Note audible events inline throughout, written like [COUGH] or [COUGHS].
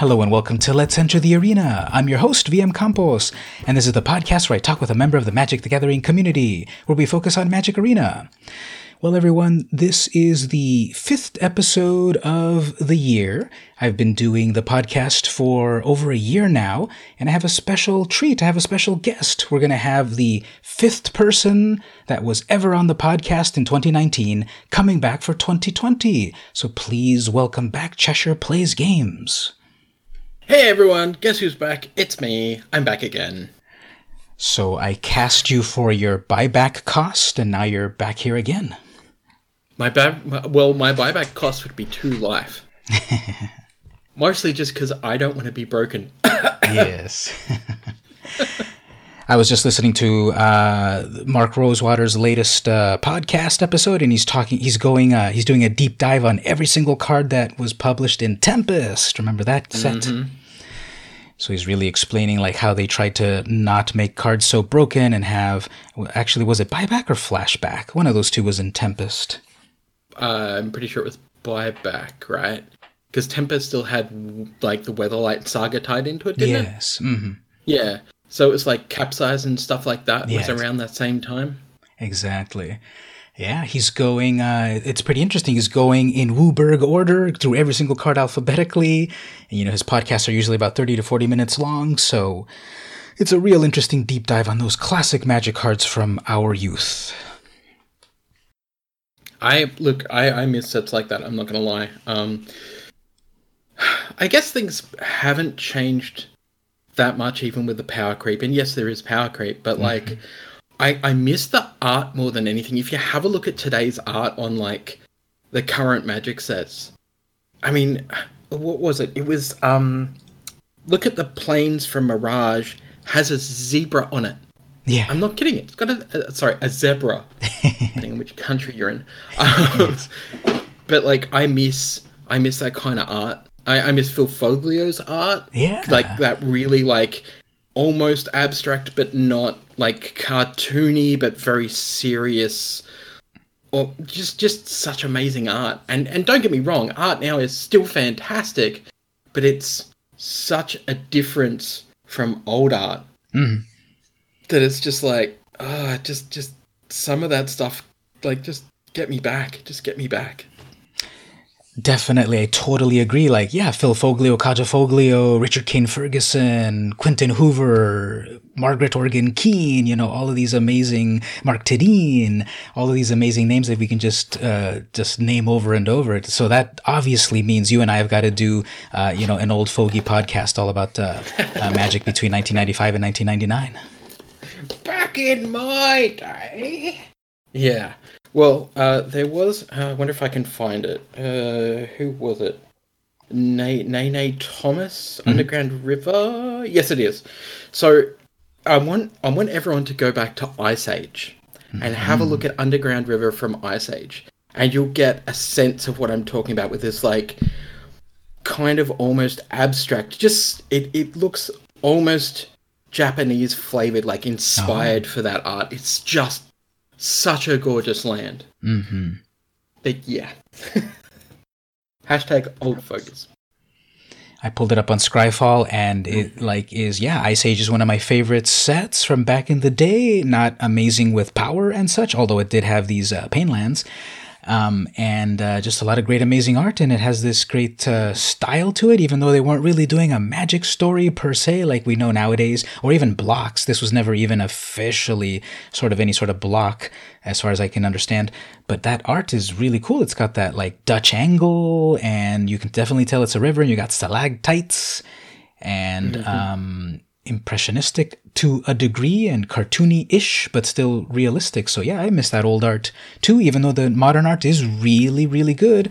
Hello and welcome to Let's Enter the Arena. I'm your host, VM Campos, and this is the podcast where I talk with a member of the Magic the Gathering community, where we focus on Magic Arena. Well, everyone, this is the fifth episode of the year. I've been doing the podcast for over a year now, and I have a special treat. I have a special guest. We're going to have the fifth person that was ever on the podcast in 2019 coming back for 2020. So please welcome back Cheshire Plays Games. Hey everyone, guess who's back? It's me. I'm back again. So I cast you for your buyback cost, and now you're back here again. My back, well, my buyback cost would be two life. [LAUGHS] Mostly just because I don't want to be broken. [COUGHS] yes. [LAUGHS] I was just listening to uh, Mark Rosewater's latest uh, podcast episode, and he's talking. He's going. Uh, he's doing a deep dive on every single card that was published in Tempest. Remember that set? Mm-hmm. So he's really explaining like how they tried to not make cards so broken and have. Actually, was it buyback or flashback? One of those two was in Tempest uh, I'm pretty sure it was buyback, right? Because Tempest still had like the Weatherlight saga tied into it, didn't yes. it? Yes. Mm-hmm. Yeah. So it was like capsize and stuff like that yes. was around that same time. Exactly. Yeah, he's going. Uh, it's pretty interesting. He's going in WUBRG order through every single card alphabetically. And, you know, his podcasts are usually about 30 to 40 minutes long. So it's a real interesting deep dive on those classic magic cards from our youth. I look, I, I miss sets like that. I'm not gonna lie. Um, I guess things haven't changed that much, even with the power creep. And yes, there is power creep, but mm-hmm. like, I I miss the art more than anything. If you have a look at today's art on like the current Magic sets, I mean, what was it? It was um, look at the planes from Mirage has a zebra on it. Yeah, I'm not kidding. It's got a, a sorry a zebra. [LAUGHS] depending on which country you're in. Um, but like, I miss I miss that kind of art. I, I miss Phil Foglio's art. Yeah, like that really like almost abstract, but not like cartoony, but very serious. Or just just such amazing art. And and don't get me wrong, art now is still fantastic, but it's such a difference from old art. Mm that it's just like, ah, just just some of that stuff, like just get me back, just get me back. Definitely, I totally agree. Like, yeah, Phil Foglio, Kaja Foglio, Richard Kane Ferguson, Quentin Hoover, Margaret Organ-Kean, you know, all of these amazing, Mark Tedin, all of these amazing names that we can just, uh, just name over and over. So that obviously means you and I have got to do, uh, you know, an old fogey podcast all about, uh, uh magic between 1995 and 1999 back in my day. Yeah. Well, uh, there was. Uh, I wonder if I can find it. Uh, who was it? Nene Thomas, mm-hmm. Underground River. Yes, it is. So, I want I want everyone to go back to Ice Age and mm-hmm. have a look at Underground River from Ice Age, and you'll get a sense of what I'm talking about with this like kind of almost abstract. Just it it looks almost Japanese flavored, like inspired oh. for that art. It's just such a gorgeous land. Mm-hmm. But yeah. [LAUGHS] Hashtag old focus. I pulled it up on Scryfall and it like is yeah, Ice Age is one of my favorite sets from back in the day. Not amazing with power and such, although it did have these uh, pain lands um, and uh, just a lot of great, amazing art. And it has this great uh, style to it, even though they weren't really doing a magic story per se, like we know nowadays, or even blocks. This was never even officially sort of any sort of block, as far as I can understand. But that art is really cool. It's got that like Dutch angle, and you can definitely tell it's a river. And you got stalactites, and mm-hmm. um, impressionistic to a degree and cartoony ish, but still realistic. So yeah, I miss that old art too, even though the modern art is really, really good.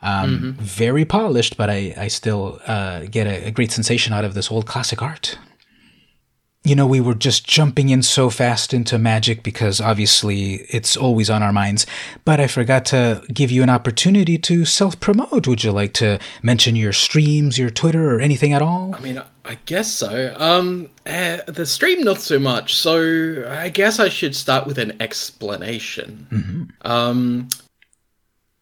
Um, mm-hmm. Very polished, but I, I still uh, get a, a great sensation out of this old classic art you know, we were just jumping in so fast into magic because obviously it's always on our minds. But I forgot to give you an opportunity to self promote. Would you like to mention your streams, your Twitter, or anything at all? I mean, I guess so. Um, uh, the stream, not so much. So I guess I should start with an explanation. Mm-hmm. Um,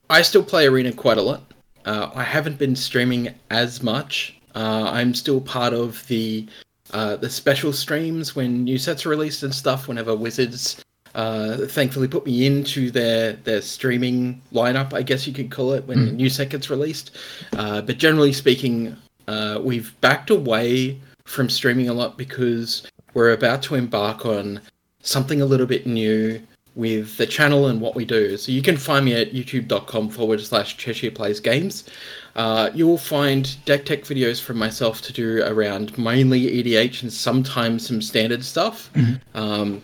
I still play Arena quite a lot. Uh, I haven't been streaming as much Uh, I'm still part of the uh, the special streams when new sets are released and stuff. Whenever Wizards uh, thankfully put me into their their streaming lineup, I guess you could call it, when mm. a new set gets released. Uh, but generally speaking, uh, we've backed away from streaming a lot because we're about to embark on something a little bit new with the channel and what we do. So you can find me at youtube.com forward slash Cheshire Plays Games. Uh, you'll find deck tech videos from myself to do around mainly EDH and sometimes some standard stuff, mm-hmm. um,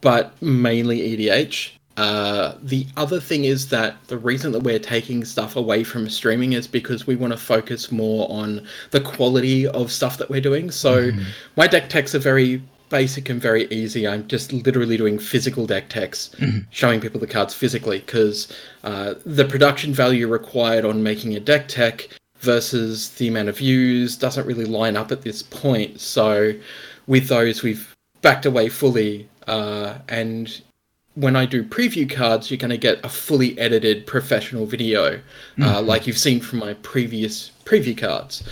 but mainly EDH. Uh, the other thing is that the reason that we're taking stuff away from streaming is because we want to focus more on the quality of stuff that we're doing. So mm-hmm. my deck techs are very basic and very easy. I'm just literally doing physical deck techs, mm-hmm. showing people the cards physically because uh, the production value required on making a deck tech versus the amount of views doesn't really line up at this point. So with those, we've backed away fully. Uh, and when I do preview cards, you're going to get a fully edited professional video, uh, mm-hmm. uh, like you've seen from my previous preview cards.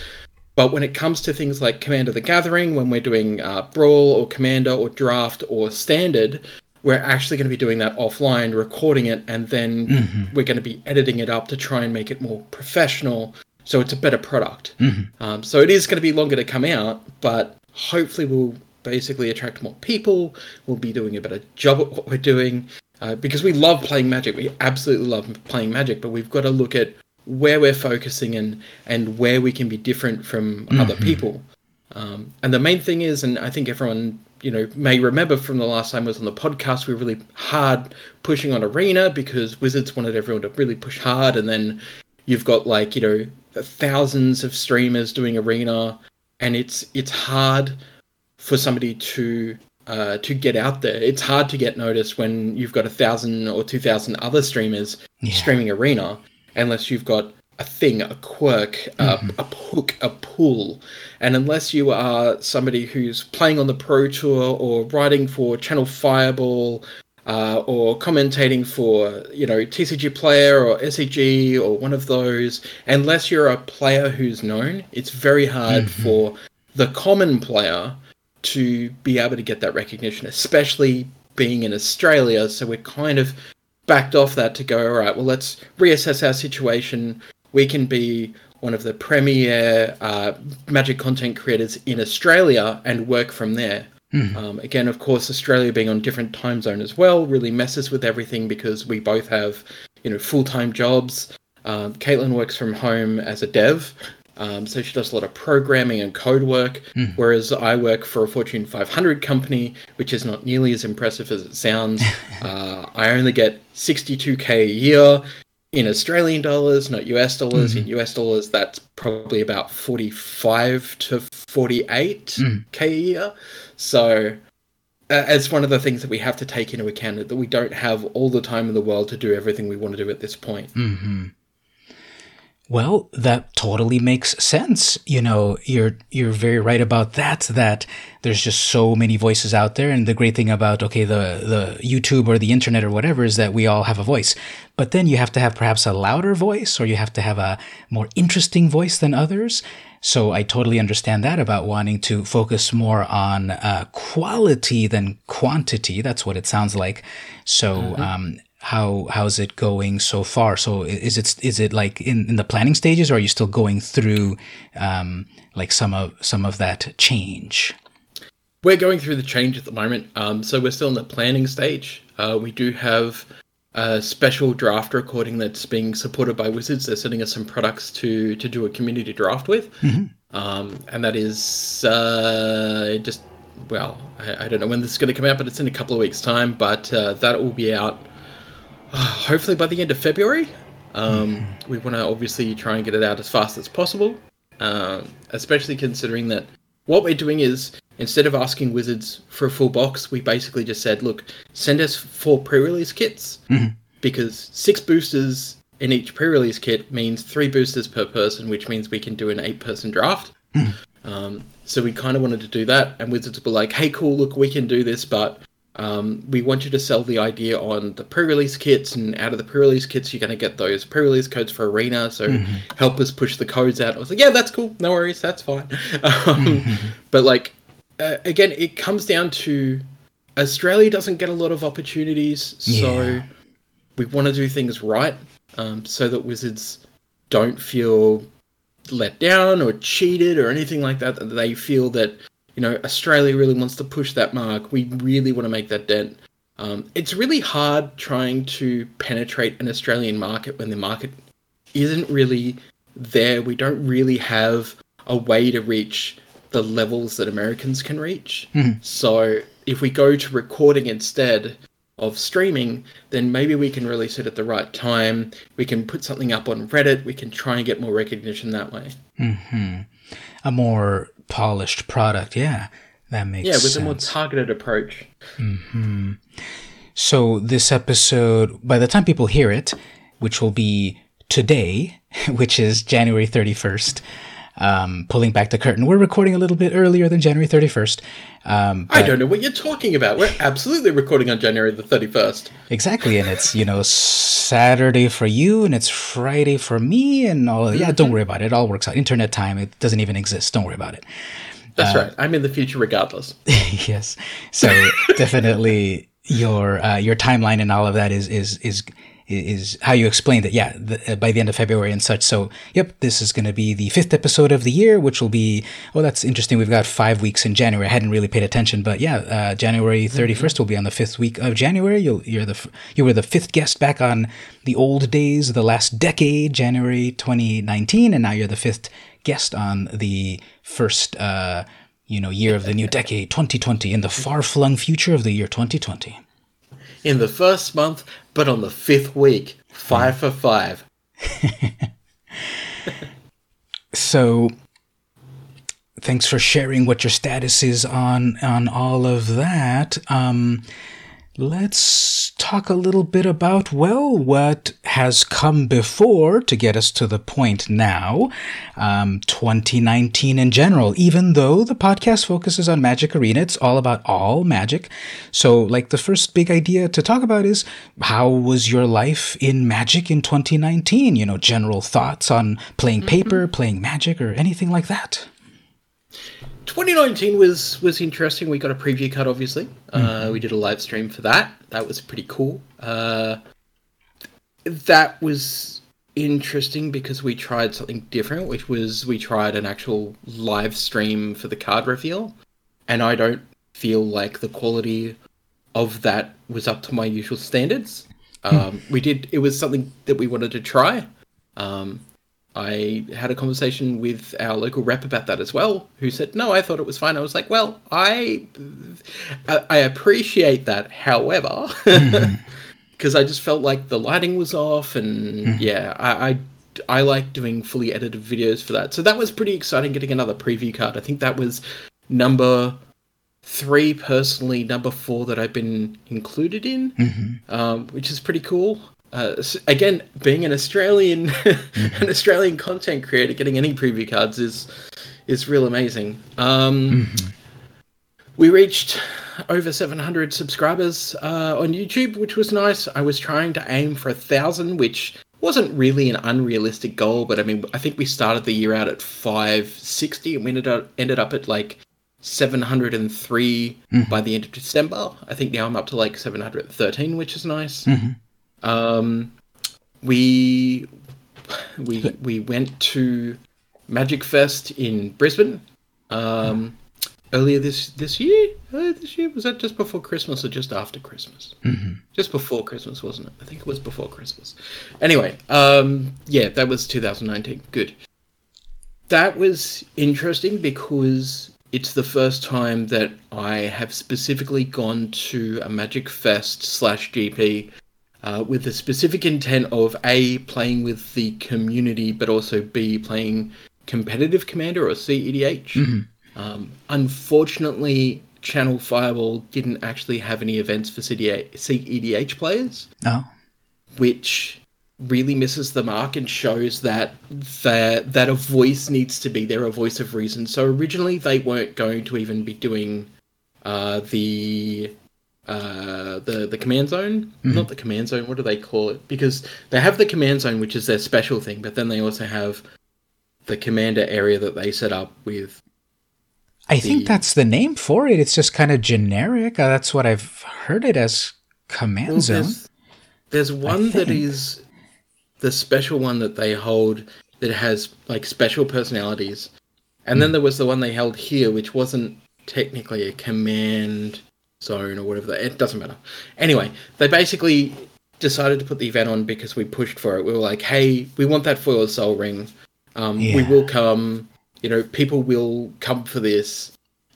But when it comes to things like Commander the Gathering, when we're doing uh, Brawl or Commander or Draft or Standard, we're actually going to be doing that offline, recording it, and then mm-hmm. we're going to be editing it up to try and make it more professional so it's a better product. Mm-hmm. Um, so it is going to be longer to come out, but hopefully we'll basically attract more people. We'll be doing a better job at what we're doing uh, because we love playing Magic. We absolutely love playing Magic, but we've got to look at where we're focusing and and where we can be different from mm-hmm. other people. Um, and the main thing is, and I think everyone you know may remember from the last time I was on the podcast, we were really hard pushing on Arena because Wizards wanted everyone to really push hard, and then you've got like you know thousands of streamers doing Arena, and it's it's hard for somebody to uh, to get out there. It's hard to get noticed when you've got a thousand or two thousand other streamers yeah. streaming Arena, unless you've got a thing, a quirk, mm-hmm. a, a hook, a pull. And unless you are somebody who's playing on the Pro Tour or writing for Channel Fireball uh, or commentating for, you know, TCG Player or SCG or one of those, unless you're a player who's known, it's very hard mm-hmm. for the common player to be able to get that recognition, especially being in Australia. So we're kind of backed off that to go, all right, well, let's reassess our situation. We can be one of the premier uh, magic content creators in Australia and work from there. Mm. Um, again, of course, Australia being on different time zone as well really messes with everything because we both have, you know, full time jobs. Um, Caitlin works from home as a dev, um, so she does a lot of programming and code work, mm. whereas I work for a Fortune 500 company, which is not nearly as impressive as it sounds. [LAUGHS] uh, I only get 62k a year in Australian dollars, not US dollars. Mm. In US dollars, that's probably about 45 to 48k mm. a year. So uh, it's one of the things that we have to take into account that we don't have all the time in the world to do everything we want to do at this point. Mm-hmm. Well, that totally makes sense. You know, you're you're very right about that. That there's just so many voices out there, and the great thing about okay, the the YouTube or the internet or whatever is that we all have a voice. But then you have to have perhaps a louder voice, or you have to have a more interesting voice than others. So I totally understand that about wanting to focus more on uh, quality than quantity. That's what it sounds like. So mm-hmm. um, how how's it going so far? So is it is it like in, in the planning stages or are you still going through um, like some of some of that change? We're going through the change at the moment. Um, so we're still in the planning stage. Uh, we do have a special draft recording that's being supported by wizards. They're sending us some products to to do a community draft with. Mm-hmm. um, and that is uh, just well I, I, don't know when this is going to come out but it's in a couple of weeks time. But uh, that will be out [SIGHS] hopefully by the end of February. Um, mm-hmm. We want to obviously try and get it out as fast as possible, uh, especially considering that what we're doing is instead of asking Wizards for a full box, we basically just said, look, send us four pre release kits mm-hmm. because six boosters in each pre release kit means three boosters per person, which means we can do an eight person draft. Mm-hmm. Um, so we kind of wanted to do that, and Wizards were like, hey, cool, look, we can do this, but Um, we want you to sell the idea on the pre-release kits, and out of the pre-release kits, you're going to get those pre-release codes for Arena. So mm-hmm. help us push the codes out. I was like, yeah, that's cool. No worries, that's fine. [LAUGHS] Um, mm-hmm. But like, uh, again, it comes down to Australia doesn't get a lot of opportunities, so yeah. we want to do things right, um, so that Wizards don't feel let down or cheated or anything like that. That they feel that you know Australia really wants to push that mark. We really want to make that dent. Um, it's really hard trying to penetrate an Australian market when the market isn't really there. We don't really have a way to reach the levels that Americans can reach. Mm-hmm. So if we go to recording instead of streaming, then maybe we can release it at the right time. We can put something up on Reddit. We can try and get more recognition that way. Mm-hmm. A more polished product, yeah, that makes yeah, with sense. a more targeted approach. Mm-hmm. So this episode, by the time people hear it, which will be today, [LAUGHS] which is January thirty first um, pulling back the curtain. We're recording a little bit earlier than January 31st. Um, I don't know what you're talking about. We're absolutely recording on January the 31st. Exactly. And it's, you know, Saturday for you and it's Friday for me and all. Yeah, don't worry about it. It all works out. Internet time, it doesn't even exist. Don't worry about it. That's uh, right. I'm in the future regardless. [LAUGHS] yes. So definitely your uh, your timeline and all of that is is is is how you explained it. Yeah, the, uh, by the end of February and such. So, yep, this is going to be the fifth episode of the year, which will be. Oh, that's interesting. We've got five weeks in January. I hadn't really paid attention, but yeah, uh, January mm-hmm. thirty first will be on the fifth week of January. You'll, you're the you were the fifth guest back on the old days, the last decade, January twenty nineteen, and now you're the fifth guest on the first. Uh, you know, year of the new decade, 2020, in the far flung future of the year 2020 in the first month, but on the fifth week, five for five. [LAUGHS] so, thanks for sharing what your status is on on all of that. Um, let's talk a little bit about, well, what has come before to get us to the point now. Um, 2019 in general, even though the podcast focuses on Magic Arena, it's all about all Magic. So, like, the first big idea to talk about is how was your life in Magic in 2019? You know, general thoughts on playing mm-hmm. paper, mm-hmm. playing Magic, or anything like that. 2019 was was interesting. We got a preview cut, obviously. Mm-hmm. Uh, we did a live stream for that. That was pretty cool. Uh, that was interesting because we tried something different, which was we tried an actual live stream for the card reveal, and I don't feel like the quality of that was up to my usual standards. Hmm. Um, we did. It was something that we wanted to try. Um, I had a conversation with our local rep about that as well, who said, "No, I thought it was fine." I was like, "Well, I I appreciate that, however, because mm-hmm. [LAUGHS] I just felt like the lighting was off, and mm-hmm. yeah, I, I I like doing fully edited videos for that. So that was pretty exciting getting another preview card. I think that was number three personally, number four that I've been included in, mm-hmm. um, which is pretty cool uh, again, being an Australian, [LAUGHS] an Australian content creator, getting any preview cards is is real amazing. Um, mm-hmm. We reached over 700 subscribers uh, on YouTube, which was nice. I was trying to aim for a thousand, which wasn't really an unrealistic goal, but I mean, I think we started the year out at 560, and we ended up ended up at like 703 mm-hmm. by the end of December. I think now I'm up to like 713, which is nice. Mm-hmm. Um, we we [LAUGHS] we went to Magic Fest in Brisbane um, earlier this this year. Uh, this year was that just before Christmas or just after Christmas? Mm-hmm. Just before Christmas, wasn't it? I think it was before Christmas. Anyway, um, yeah, that was 2019. Good. That was interesting because it's the first time that I have specifically gone to a Magic Fest slash GP uh, with the specific intent of A, playing with the community, but also B, playing competitive commander or CEDH. Mm-hmm. Um, unfortunately, Channel Fireball didn't actually have any events for CEDH players. Oh. Which really misses the mark and shows that that that a voice needs to be there, a voice of reason. So originally they weren't going to even be doing uh, the uh, the the command zone, mm-hmm. not the command zone. What do they call it? Because they have the command zone, which is their special thing, but then they also have the commander area that they set up with. I the... think that's the name for it. It's just kind of generic. Uh, that's what I've heard it as command well, zone. There's, there's one that is the special one that they hold that has like special personalities, and mm. then there was the one they held here, which wasn't technically a command zone or whatever. That, it doesn't matter. Anyway, they basically decided to put the event on because we pushed for it. We were like, hey, we want that foil soul ring. Um, yeah. We will come. You know, people will come for this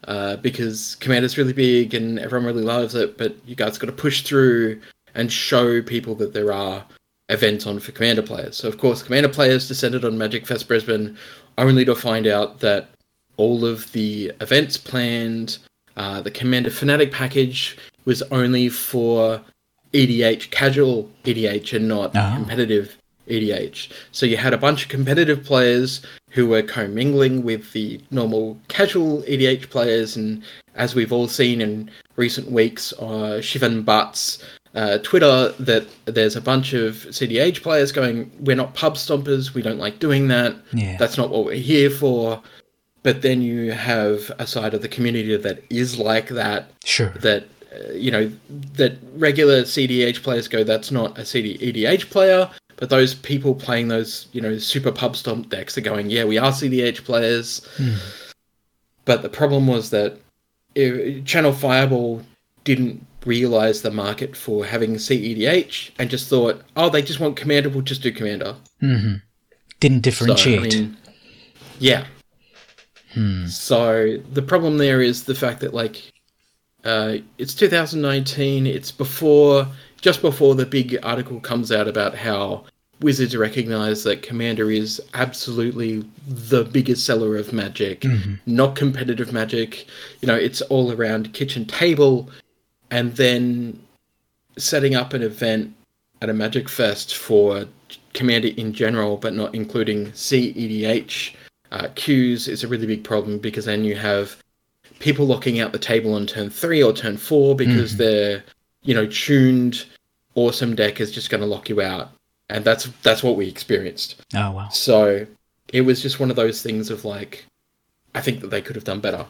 uh, because Commander's really big and everyone really loves it. But you guys got to push through and show people that there are events on for Commander players. So of course, Commander players descended on Magic Fest Brisbane only to find out that all of the events planned uh, the Commander Fanatic package was only for EDH, casual EDH, and not oh. competitive EDH. So you had a bunch of competitive players who were commingling with the normal casual EDH players, and as we've all seen in recent weeks, uh, Shivam Bhatt's uh, Twitter that there's a bunch of CDH players going, we're not pub stompers, we don't like doing that. Yeah. That's not what we're here for but then you have a side of the community that is like that. Sure. That uh, you know that regular CDH players go, that's not a CD EDH player. But those people playing those, you know, super pub stomp decks are going, yeah, we are CDH players. Hmm. But the problem was that it, Channel Fireball didn't realize the market for having CEDH and just thought, oh, they just want Commander, we'll just do Commander. Mm-hmm. Didn't differentiate. So, I mean, yeah, Hmm. So the problem there is the fact that like uh, it's 2019. It's before, just before the big article comes out about how Wizards recognize that Commander is absolutely the biggest seller of Magic, mm-hmm. not competitive Magic. You know, it's all around kitchen table, and then setting up an event at a Magic Fest for Commander in general, but not including CEDH uh, queues is a really big problem because then you have people locking out the table on turn three or turn four because mm. their you know tuned awesome deck is just going to lock you out, and that's that's what we experienced. Oh wow! So it was just one of those things of like, I think that they could have done better.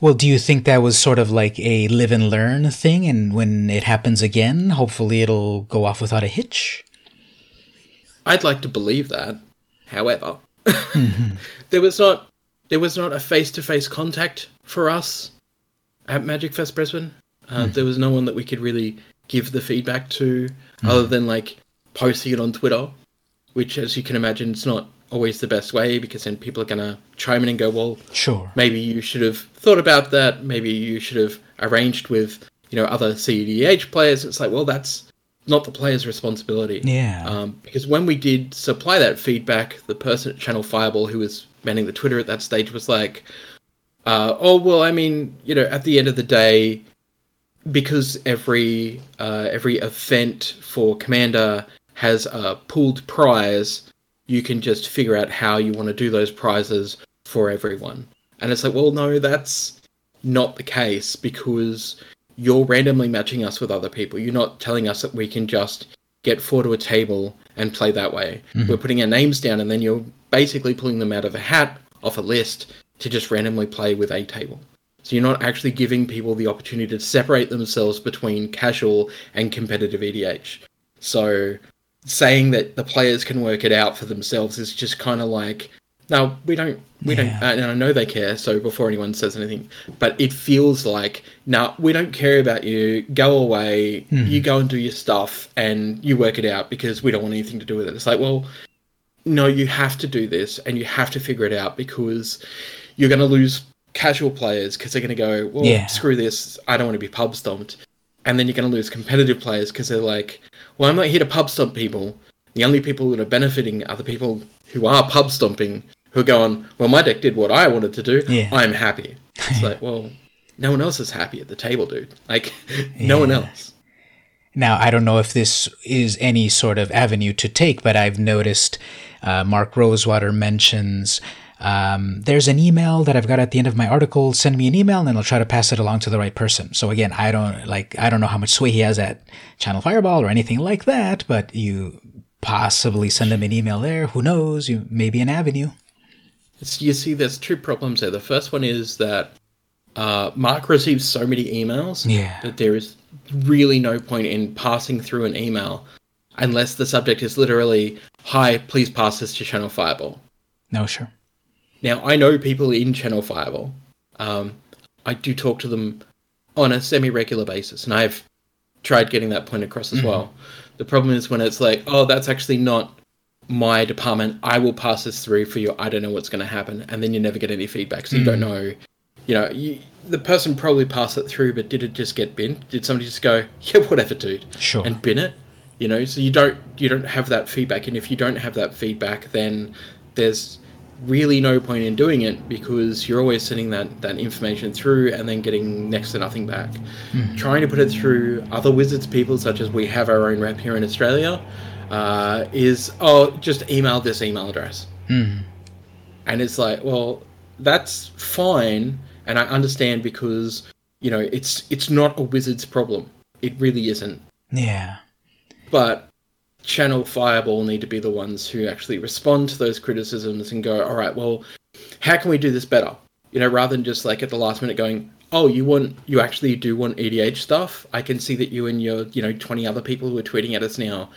Well, do you think that was sort of like a live and learn thing, and when it happens again, hopefully it'll go off without a hitch? I'd like to believe that. However, mm-hmm. [LAUGHS] there was not there was not a face to face contact for us at Magic Fest Brisbane. Uh, mm. There was no one that we could really give the feedback to, mm. other than like posting it on Twitter, which, as you can imagine, it's not always the best way because then people are going to chime in and go, "Well, sure, maybe you should have thought about that. Maybe you should have arranged with you know other CEDH players." It's like, well, that's not the player's responsibility. Yeah. Um, because when we did supply that feedback, the person at Channel Fireball who was manning the Twitter at that stage was like, uh, "Oh well, I mean, you know, at the end of the day, because every uh, every event for Commander has a pooled prize, you can just figure out how you want to do those prizes for everyone." And it's like, well, no, that's not the case because you're randomly matching us with other people. You're not telling us that we can just get four to a table and play that way. Mm-hmm. We're putting our names down and then you're basically pulling them out of a hat off a list to just randomly play with a table. So you're not actually giving people the opportunity to separate themselves between casual and competitive EDH. So saying that the players can work it out for themselves is just kind of like no, we don't. We yeah. don't. And I know they care. So before anyone says anything, but it feels like no, we don't care about you. Go away. Mm. You go and do your stuff, and you work it out because we don't want anything to do with it. It's like, well, no, you have to do this, and you have to figure it out because you're going to lose casual players because they're going to go, well, yeah. screw this. I don't want to be pub stomped, and then you're going to lose competitive players because they're like, well, I'm not here to pub stomp people. The only people that are benefiting are the people who are pub stomping who are going, well, my deck did what I wanted to do. Yeah. I'm happy. It's [LAUGHS] like, well, no one else is happy at the table, dude. Like, yeah. [LAUGHS] no one else. Now, I don't know if this is any sort of avenue to take, but I've noticed uh, Mark Rosewater mentions um, there's an email that I've got at the end of my article. Send me an email, and then I'll try to pass it along to the right person. So again, I don't like I don't know how much sway he has at Channel Fireball or anything like that, but you possibly send him an email there. Who knows? You may be an avenue. You see, there's two problems there. The first one is that uh, Mark receives so many emails yeah. that there is really no point in passing through an email unless the subject is literally, "Hi, please pass this to Channel Fireball." No, sure. Now, I know people in Channel Fireball. Um, I do talk to them on a semi regular basis, and I've tried getting that point across as mm-hmm. well. The problem is when it's like, oh, that's actually not my department. I will pass this through for you. I don't know what's going to happen, and then you never get any feedback, so you don't know. You know, you, the person probably passed it through, but did it just get bin? Did somebody just go, [LAUGHS] yeah, whatever, dude, sure, and bin it? You know, so you don't you don't have that feedback, and if you don't have that feedback, then there's really no point in doing it because you're always sending that, that information through and then getting next to nothing back. Mm-hmm. Trying to put it through other Wizards people, such as we have our own rep here in Australia, uh, is oh, just email this email address. Mm-hmm. And it's like, well, that's fine, and I understand because you know it's it's not a Wizards problem. It really isn't. Yeah. But Channel Fireball need to be the ones who actually respond to those criticisms and go, all right, well, how can we do this better? You know, rather than just like at the last minute going, oh, you want, you actually do want EDH stuff. I can see that you and your, you know, 20 other people who are tweeting at us now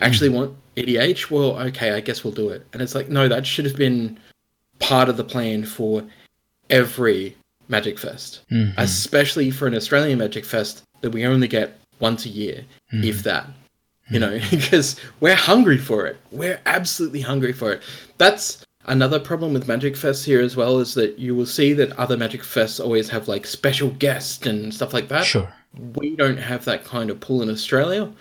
actually want EDH. Well, okay, I guess we'll do it. And it's like, no, that should have been part of the plan for every Magic Fest, mm-hmm. especially for an Australian Magic Fest that we only get once a year, mm-hmm. if that you know, [LAUGHS] because we're hungry for it. We're absolutely hungry for it. That's another problem with Magic Fest here as well is that you will see that other Magic Fests always have like special guests and stuff like that. Sure. We don't have that kind of pull in Australia,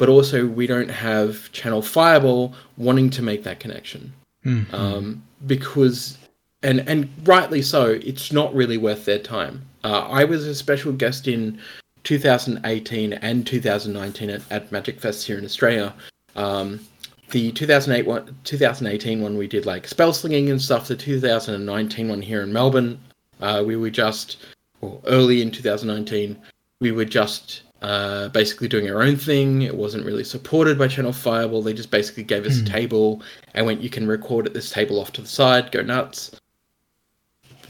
but also we don't have Channel Fireball wanting to make that connection. Mm-hmm. Um, because and and rightly so, it's not really worth their time. Uh, I was a special guest in 2018 and 2019 at, at Magic Fest here in Australia. Um, the 2008 one, 2018 one we did like spell slinging and stuff. The 2019 one here in Melbourne, uh, we were just, well, early in 2019, we were just uh, basically doing our own thing. It wasn't really supported by Channel Fireball. They just basically gave us mm. a hmm. table and went, you can record at this table off to the side, go nuts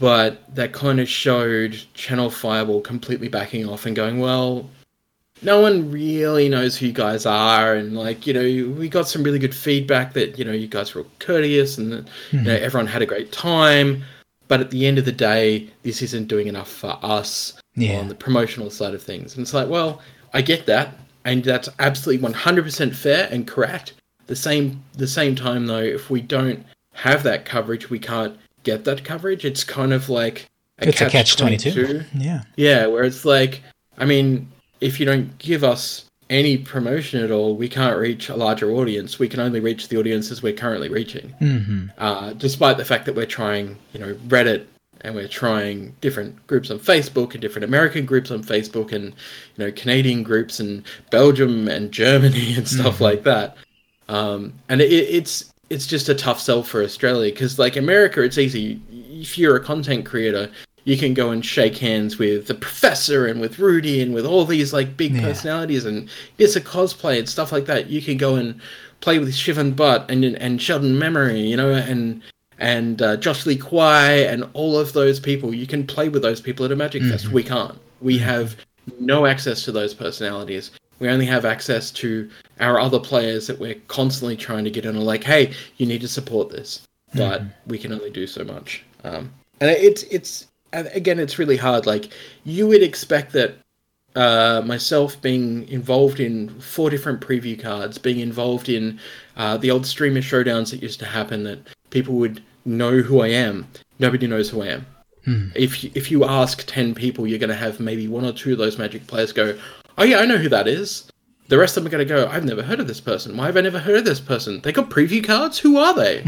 but that kind of showed Channel Fireball completely backing off and going, well, no one really knows who you guys are, and like you know, we got some really good feedback that you know you guys were all courteous and that mm-hmm. you know hmm. everyone had a great time. But at the end of the day, this isn't doing enough for us yeah. on the promotional side of things. And it's like, well, I get that, and that's absolutely one hundred percent fair and correct. The same, the same time though, if we don't have that coverage, we can't get that coverage. It's kind of like a it's catch a catch twenty two. Yeah, yeah, where it's like, I mean, if you don't give us any promotion at all, we can't reach a larger audience. We can only reach the audiences we're currently reaching. Mm-hmm. Uh, despite the fact that we're trying, you know, Reddit and we're trying different groups on Facebook and different American groups on Facebook and you know Canadian groups and Belgium and Germany and stuff mm-hmm. like that. Um, and it, it's it's just a tough sell for Australia because like America, it's easy. If you're a content creator, you can go and shake hands with the professor and with Rudy and with all these like big yeah. personalities and it's a cosplay and stuff like that. You can go and play with Shivam Bhatt and and Sheldon Menery, you know, and and uh, Josh Lee Kwai and all of those people. You can play with those people at a Magic mm-hmm. Fest. We can't. We mm-hmm. have no access to those personalities. We only have access to our other players that we're constantly trying to get in. Like, hey, you need to support this, but mm-hmm. we can only do so much. Um, and it's it's again, it's really hard. Like, you would expect that uh, myself being involved in four different preview cards, being involved in uh, the old streamer showdowns that used to happen, that people would know who I am. Nobody knows who I am. Hmm. If if you ask ten people, you're going to have maybe one or two of those Magic players go, oh yeah, I know who that is. The rest of them are going to go, I've never heard of this person. Why have I never heard of this person? They got preview cards? Who are they?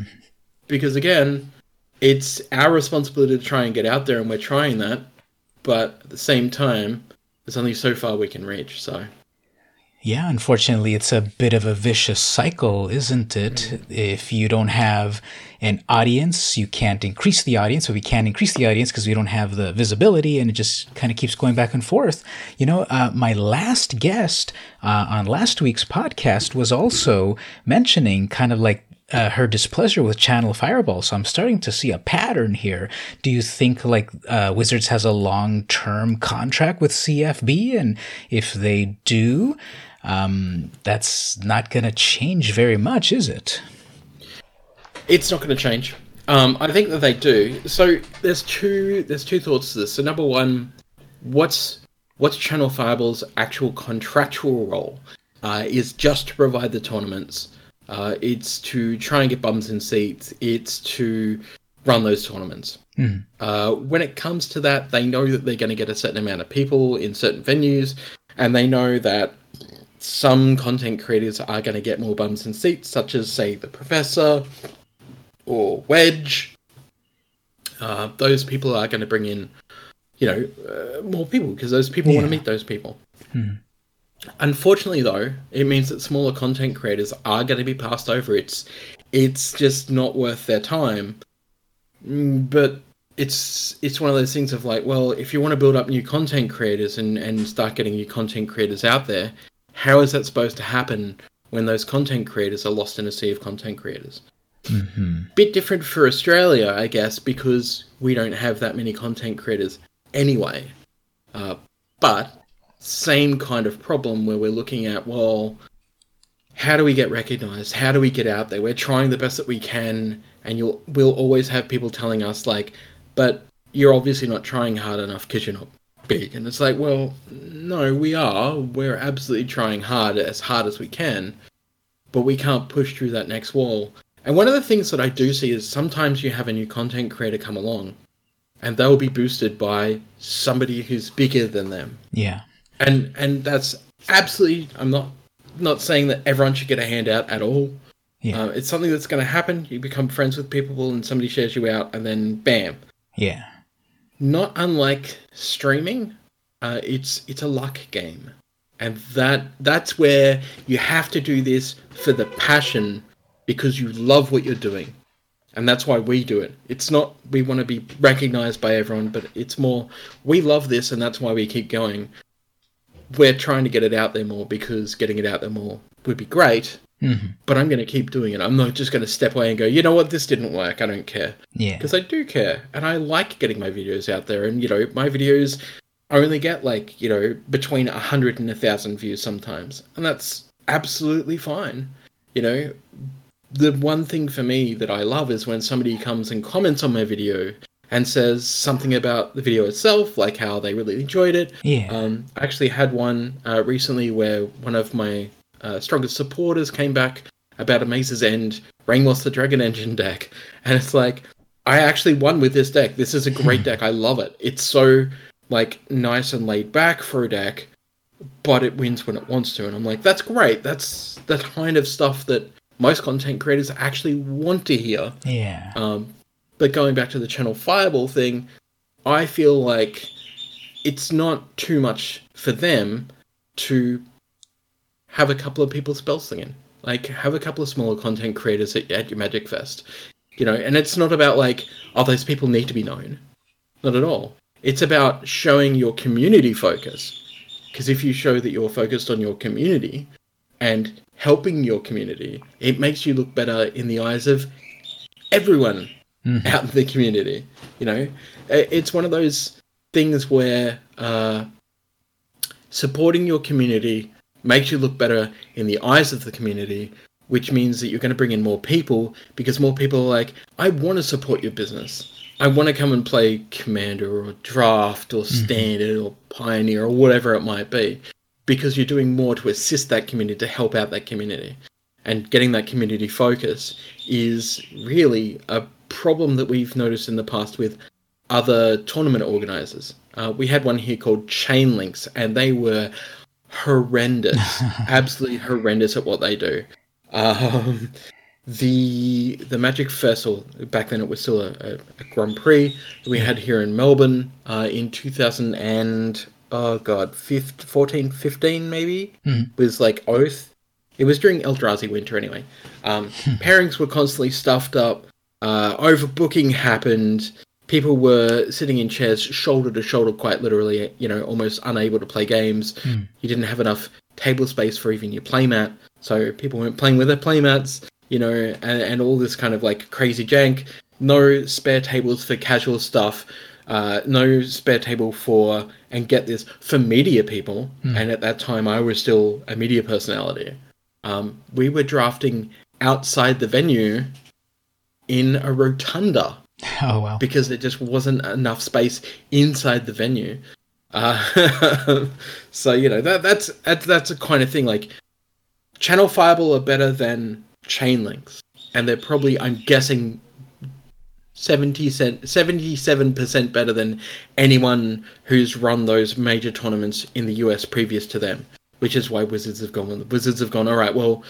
[LAUGHS] because again, it's our responsibility to try and get out there, and we're trying that. But at the same time, there's only so far we can reach. So, Yeah, unfortunately, it's a bit of a vicious cycle, isn't it? If you don't have an audience, you can't increase the audience, so we can't increase the audience because we don't have the visibility, and it just kind of keeps going back and forth. You know, uh, my last guest uh, on last week's podcast was also mentioning kind of like uh, her displeasure with Channel Fireball. So I'm starting to see a pattern here. Do you think like uh, Wizards has a long term contract with CFB? And if they do, um, that's not going to change very much, is it? It's not going to change. Um, I think that they do. So there's two there's two thoughts to this. So number one, what's what's Channel Fireball's actual contractual role? Uh, is just to provide the tournaments. Uh, it's to try and get bums in seats. It's to run those tournaments. Mm. Uh, when it comes to that, they know that they're going to get a certain amount of people in certain venues, and they know that some content creators are going to get more bums and seats, such as, say, the Professor or Wedge. Uh, those people are going to bring in, you know, uh, more people because those people yeah. want to meet those people. Hmm. Unfortunately, though, it means that smaller content creators are going to be passed over. It's it's just not worth their time. Mm, but it's it's one of those things of like, well, if you want to build up new content creators and and start getting new content creators out there, how is that supposed to happen when those content creators are lost in a sea of content creators? Mm-hmm. Bit different for Australia, I guess, because we don't have that many content creators anyway. Uh, but same kind of problem where we're looking at well, how do we get recognized? How do we get out there? We're trying the best that we can, and you'll we'll always have people telling us like, but you're obviously not trying hard enough because you're not big. And it's like, well, no, we are. We're absolutely trying hard, as hard as we can, but we can't push through that next wall. And one of the things that I do see is sometimes you have a new content creator come along, and they'll be boosted by somebody who's bigger than them. Yeah. And and that's absolutely. I'm not not saying that everyone should get a handout at all. Yeah. Uh, it's something that's going to happen. You become friends with people, and somebody shares you out, and then bam. Yeah not unlike streaming, uh, it's it's a luck game, and that that's where you have to do this for the passion because you love what you're doing, and that's why we do it. It's not we want to be recognized by everyone, but it's more we love this, and that's why we keep going. We're trying to get it out there more because getting it out there more would be great, Mm-hmm. But I'm going to keep doing it. I'm not just going to step away and go, you know what, this didn't work. I don't care. Yeah. Because I do care. And I like getting my videos out there. And, you know, my videos only get like, you know, between 100 and 1,000 views sometimes. And that's absolutely fine. You know, the one thing for me that I love is when somebody comes and comments on my video and says something about the video itself, like how they really enjoyed it. Yeah. Um, I actually had one uh, recently where one of my uh, strongest supporters came back about a Maze's End Ranglos the Dragon Engine deck, [LAUGHS] and it's like I actually won with this deck. This is a great hmm. deck. I love it. It's so like nice and laid back for a deck, but it wins when it wants to, and I'm like, that's great. That's the kind of stuff that most content creators actually want to hear. Yeah. Um, but going back to the channel Fireball thing, I feel like it's not too much for them to have a couple of people spell slinging. Like have a couple of smaller content creators at, at your Magic Fest. You know, and it's not about like, oh, those people need to be known. Not at all. It's about showing your community focus. Because if you show that you're focused on your community and helping your community, it makes you look better in the eyes of everyone mm. out in the community. You know, it's one of those things where uh, supporting your community makes you look better in the eyes of the community, which means that you're going to bring in more people because more people are like, I want to support your business. I want to come and play Commander or Draft or mm-hmm. Standard mm-hmm. or Pioneer or whatever it might be because you're doing more to assist that community, to help out that community. And getting that community focus is really a problem that we've noticed in the past with other tournament organizers. Uh, we had one here called Chain Links, and they were horrendous, [LAUGHS] absolutely horrendous at what they do. Um, the the Magic Festival back then it was still a, a, a Grand Prix we had here in Melbourne uh, in 2000 and oh god, 15, 14, 15 maybe mm. was like Oath. It was during Eldrazi winter anyway. Um, [LAUGHS] pairings were constantly stuffed up. Uh, overbooking happened. People were sitting in chairs shoulder to shoulder, quite literally, you know, almost unable to play games. Mm. You didn't have enough table space for even your playmat, so people weren't playing with their playmats, you know, and, and all this kind of like crazy jank. No spare tables for casual stuff uh, no spare table for, and get this, for media people. Mm. And at that time, I was still a media personality. Um, we were drafting outside the venue in a rotunda. Oh wow! Because there just wasn't enough space inside the venue. Uh, [LAUGHS] so you know that that's that's that's a kind of thing. Like Channel Fireball are better than chain links, and they're probably I'm guessing 70 cent, 77% better than anyone who's run those major tournaments in the US previous to them, which is why Wizards have gone. Wizards have gone, all right, well,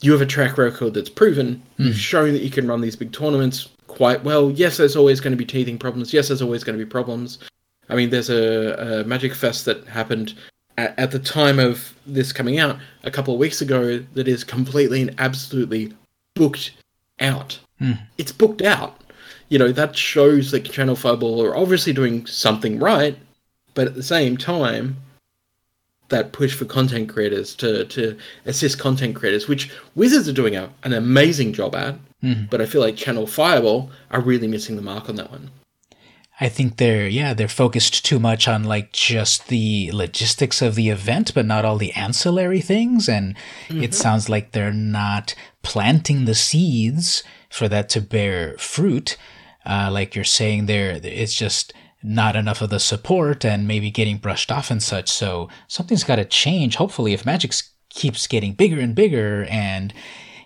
you have a track record that's proven. Mm. You've shown that you can run these big tournaments quite well. Yes, there's always going to be teething problems. Yes, there's always going to be problems. I mean, there's a, a Magic Fest that happened at, at, the time of this coming out a couple of weeks ago that is completely and absolutely booked out. Mm. It's booked out you know, that shows that Channel Fireball are obviously doing something right, but at the same time, that push for content creators to, to assist content creators, which Wizards are doing a, an amazing job at, mm-hmm. but I feel like Channel Fireball are really missing the mark on that one. I think they're yeah they're focused too much on like just the logistics of the event, but not all the ancillary things, and mm-hmm. it sounds like they're not planting the seeds for that to bear fruit uh, like you're saying there, it's just not enough of the support and maybe getting brushed off and such. So something's got to change. Hopefully, if Magic keeps getting bigger and bigger and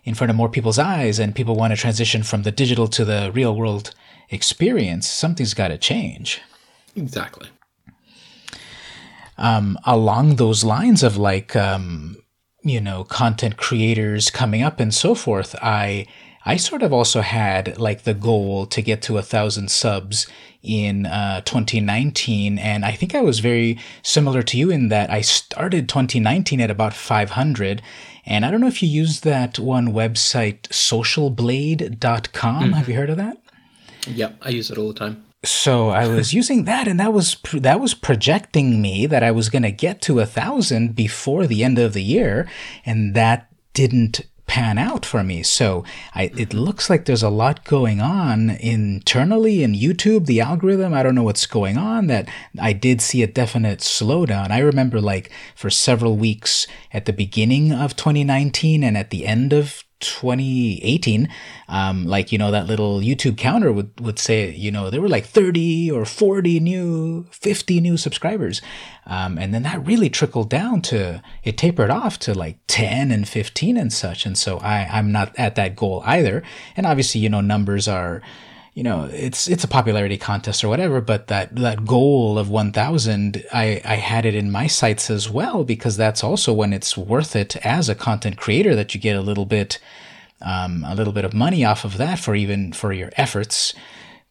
in front of more people's eyes, and people want to transition from the digital to the real world experience, something's got to change. Exactly. Um, along those lines of like, um, you know, content creators coming up and so forth, I I sort of also had like the goal to get to a thousand subs in uh, 2019, and I think I was very similar to you in that I started 2019 at about 500. And I don't know if you use that one website, socialblade.com. Mm. Have you heard of that? Yep, I use it all the time. So I was [LAUGHS] using that, and that was that was projecting me that I was going to get to a thousand before the end of the year, and that didn't pan out for me. So I, it looks like there's a lot going on internally in YouTube, the algorithm. I don't know what's going on that I did see a definite slowdown. I remember like for several weeks at the beginning of 2019 and at the end of 2018, um, like, you know, that little YouTube counter would, would say, you know, there were like 30 or 40 new, 50 new subscribers. Um, and then that really trickled down to, it tapered off to like 10 and 15 and such. And so I, I'm not at that goal either. And obviously, you know, numbers are, you know, it's it's a popularity contest or whatever, but that that goal of 1000, I I had it in my sights as well because that's also when it's worth it as a content creator that you get a little bit um, a little bit of money off of that for even for your efforts.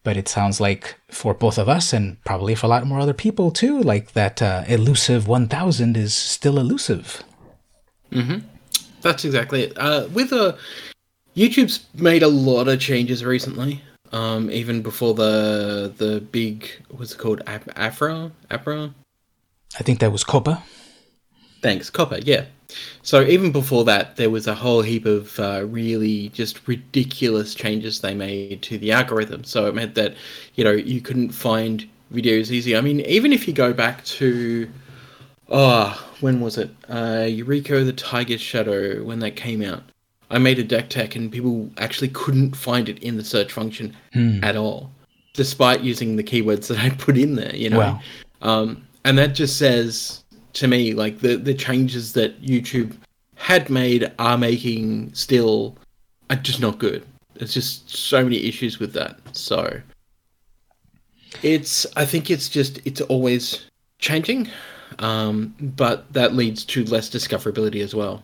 But it sounds like for both of us and probably for a lot more other people too, like that uh, elusive 1000 is still elusive. Mm-hmm. That's exactly it. Uh, with a uh, YouTube's made a lot of changes recently. Um, even before the the big what's it called Afra Afro. I think that was COPPA. Thanks, COPPA. Yeah. So even before that, there was a whole heap of uh, really just ridiculous changes they made to the algorithm. So it meant that you know you couldn't find videos easy. I mean, even if you go back to oh, when was it? Uh, Yuriko the Tiger's Shadow when that came out. I made a deck tech and people actually couldn't find it in the search function hmm. at all, despite using the keywords that I put in there. You know, wow. um, and that just says to me like the the changes that YouTube had made are making still are just not good. There's just so many issues with that. So it's I think it's just it's always changing, um, but that leads to less discoverability as well.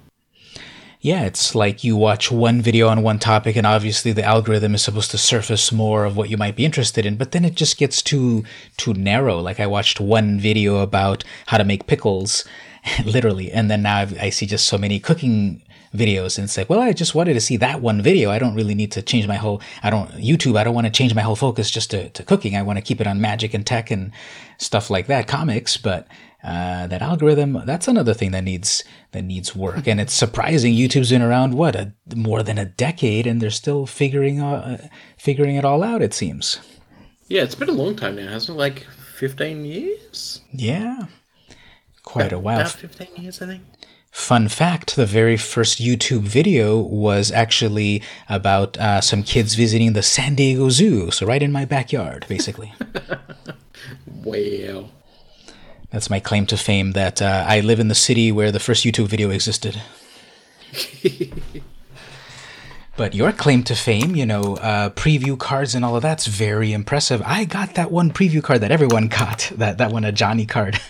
Yeah, it's like you watch one video on one topic, and obviously the algorithm is supposed to surface more of what you might be interested in, but then it just gets too too narrow. Like I watched one video about how to make pickles, [LAUGHS] literally, and then now I see just so many cooking videos and it's like well i just wanted to see that one video i don't really need to change my whole i don't youtube i don't want to change my whole focus just to, to cooking i want to keep it on magic and tech and stuff like that comics but uh, that algorithm that's another thing that needs that needs work and it's surprising youtube's been around what a, more than a decade and they're still figuring uh, figuring it all out it seems yeah it's been a long time now hasn't it like 15 years yeah quite about, a while about 15 years i think Fun fact the very first YouTube video was actually about uh, some kids visiting the San Diego Zoo. So, right in my backyard, basically. [LAUGHS] wow. That's my claim to fame that uh, I live in the city where the first YouTube video existed. [LAUGHS] but your claim to fame, you know, uh, preview cards and all of that's very impressive. I got that one preview card that everyone got, [LAUGHS] that, that one, a Johnny card.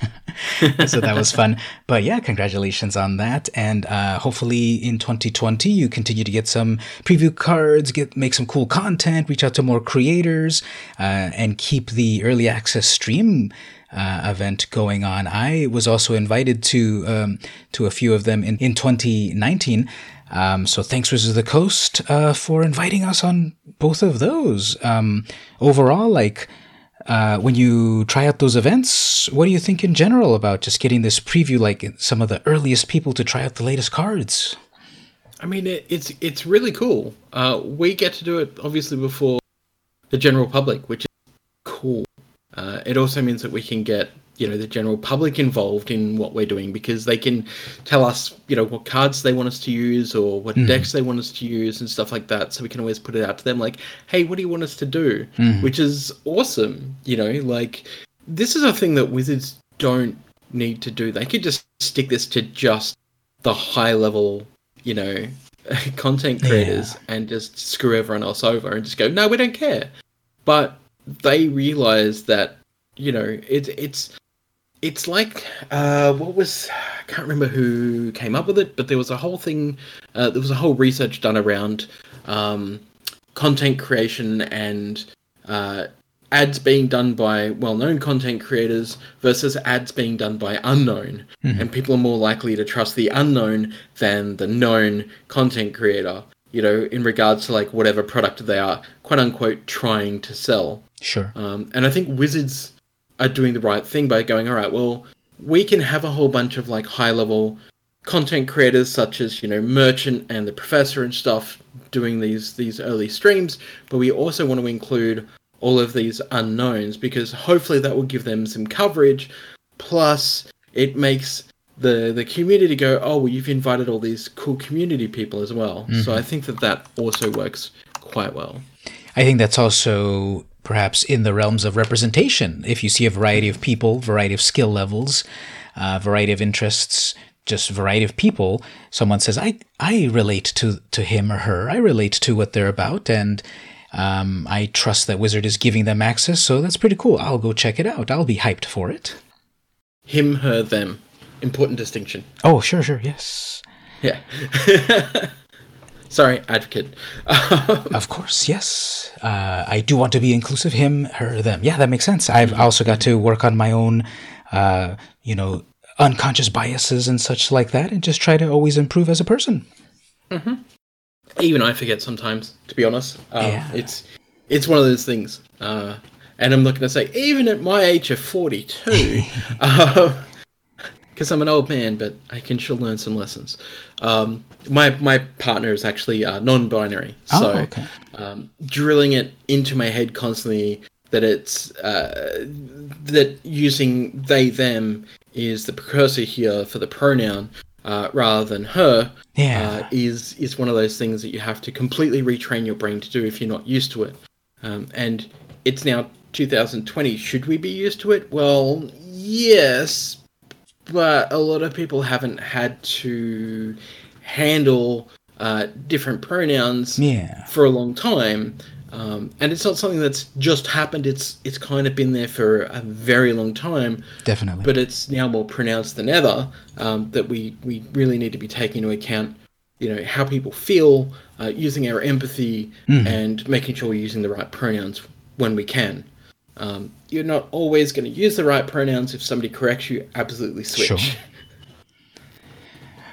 [LAUGHS] so that was fun. But yeah, congratulations on that. And uh, hopefully in 2020, you continue to get some preview cards, get make some cool content, reach out to more creators, uh, and keep the early access stream uh, event going on. I was also invited to um, to a few of them in, in 2019. Um, so thanks, Wizards of the Coast, uh, for inviting us on both of those. Um, overall, like uh, when you try out those events, what do you think in general about just getting this preview, like some of the earliest people to try out the latest cards? I mean, it, it's it's really cool. Uh, we get to do it obviously before the general public, which. Uh, it also means that we can get you know the general public involved in what we're doing because they can tell us you know what cards they want us to use or what mm. decks they want us to use and stuff like that so we can always put it out to them like hey what do you want us to do mm. which is awesome you know like this is a thing that wizards don't need to do they could just stick this to just the high level you know [LAUGHS] content creators yeah. and just screw everyone else over and just go no we don't care but they realize that you know it's it's it's like uh, what was I can't remember who came up with it, but there was a whole thing. Uh, there was a whole research done around um, content creation and uh, ads being done by well-known content creators versus ads being done by unknown, mm-hmm. and people are more likely to trust the unknown than the known content creator. You know, in regards to like whatever product they are, quote unquote, trying to sell. Sure. Um, and I think Wizards are doing the right thing by going, all right, well, we can have a whole bunch of like high level content creators such as you know merchant and the professor and stuff doing these these early streams but we also want to include all of these unknowns because hopefully that will give them some coverage plus it makes the the community go oh well you've invited all these cool community people as well mm-hmm. so i think that that also works quite well i think that's also perhaps in the realms of representation. If you see a variety of people, variety of skill levels, uh, variety of interests, just variety of people, someone says, "I I relate to to him or her. I relate to what they're about, and um, I trust that Wizard is giving them access. So that's pretty cool. I'll go check it out. I'll be hyped for it." Him, her, them. Important distinction. Oh, sure, sure, yes. Yeah. [LAUGHS] Sorry, advocate. [LAUGHS] of course, yes. Uh, I do want to be inclusive. Him, her, them. Yeah, that makes sense. I've mm-hmm. also got to work on my own, uh, you know, unconscious biases and such like that, and just try to always improve as a person. Mm-hmm. Even I forget sometimes, to be honest. Um, yeah. It's it's one of those things. Uh, and I'm looking to say, even at my age of 42, [LAUGHS] uh, because I'm an old man, but I can still learn some lessons. Um, my my partner is actually uh, non-binary, oh, so okay. um, drilling it into my head constantly that it's uh, that using they them is the precursor here for the pronoun uh, rather than her yeah. Uh, is is one of those things that you have to completely retrain your brain to do if you're not used to it. Um, and it's now 2020. Should we be used to it? Well, yes, but a lot of people haven't had to handle uh, different pronouns yeah. for a long time. Um, and it's not something that's just happened. It's it's kind of been there for a very long time. Definitely. But it's now more pronounced than ever um, that we, we really need to be taking into account you know how people feel, uh, using our empathy, Mhm. and making sure we're using the right pronouns when we can. Um, you're not always going to use the right pronouns. If somebody corrects you, absolutely switch. Sure. [LAUGHS]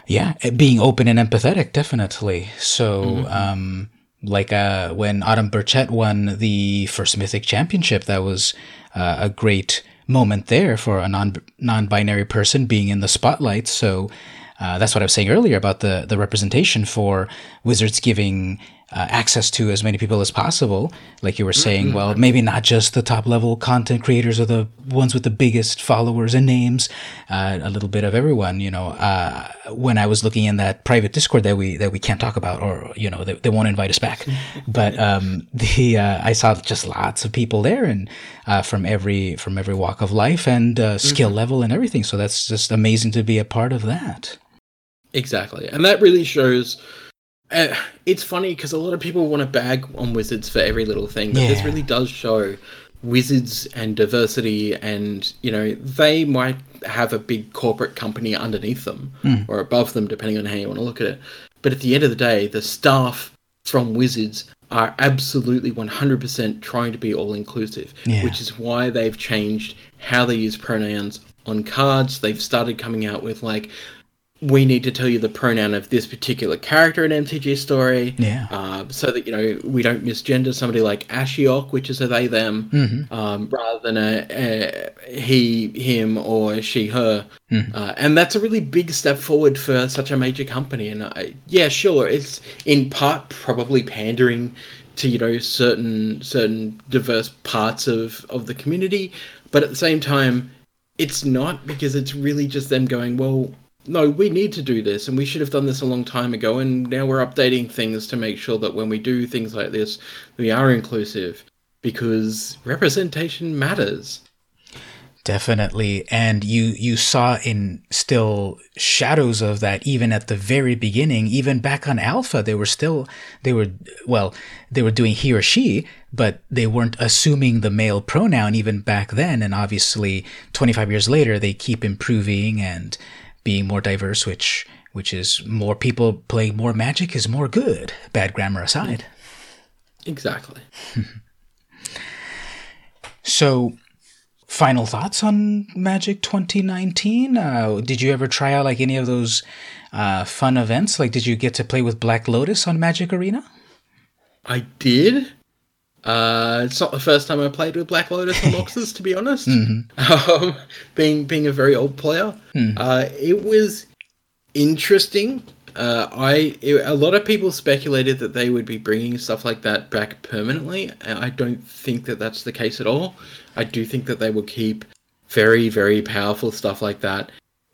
Yeah, uh, being open and empathetic, definitely. So, um, like uh, when Autumn Burchett won the first Mythic Championship, that was uh, a great moment there for a non non-binary person being in the spotlight. So. Uh, that's what I was saying earlier about the, the representation for Wizards giving uh, access to as many people as possible. Like you were saying, well, maybe not just the top level content creators or the ones with the biggest followers and names, uh, a little bit of everyone. You know, uh, when I was looking in that private Discord that we that we can't talk about, or you know, they, they won't invite us back. [LAUGHS] but um, the uh, I saw just lots of people there, and uh, from every from every walk of life and uh, skill level and everything. So that's just amazing to be a part of that. Exactly, and that really shows. Uh, it's funny because a lot of people want to bag on wizards for every little thing, but this really does show wizards and diversity, and you know they might have a big corporate company underneath them or above them, depending on how you want to look at it. But at the end of the day, the staff from wizards are absolutely 100% trying to be all inclusive, Yeah. which is why they've changed how they use pronouns on cards. They've started coming out with like we need to tell you the pronoun of this particular character in MTG story. Yeah. Uh, so that, you know, we don't misgender somebody like Ashiok, which is a they, them, Mm-hmm. um, rather than a, a he, him, or she, her. Uh, and that's a really big step forward for such a major company. And I, yeah, sure, it's in part probably pandering to, you know, certain certain diverse parts of, of the community. But at the same time, it's not because it's really just them going, well, no, we need to do this, and we should have done this a long time ago, and now we're updating things to make sure that when we do things like this, we are inclusive because representation matters. Definitely. And you you saw in still shadows of that even at the very beginning, even back on alpha, they were still they were well, they were doing he or she, but they weren't assuming the male pronoun even back then. And obviously 25 years later they keep improving and being more diverse, which which is more people playing more magic is more good, bad grammar aside. Exactly. [LAUGHS] So, final thoughts on Magic 2019? Uh, did you ever try out like any of those uh, fun events? Like, did you get to play with Black Lotus on Magic Arena? I did. Uh, it's not the first time I played with Black Lotus on [LAUGHS] boxes, to be honest. Um, [LAUGHS] being being a very old player, uh, it was interesting. Uh, I it, a lot of people speculated that they would be bringing stuff like that back permanently. I don't think that that's the case at all. I do think that they will keep very very powerful stuff like that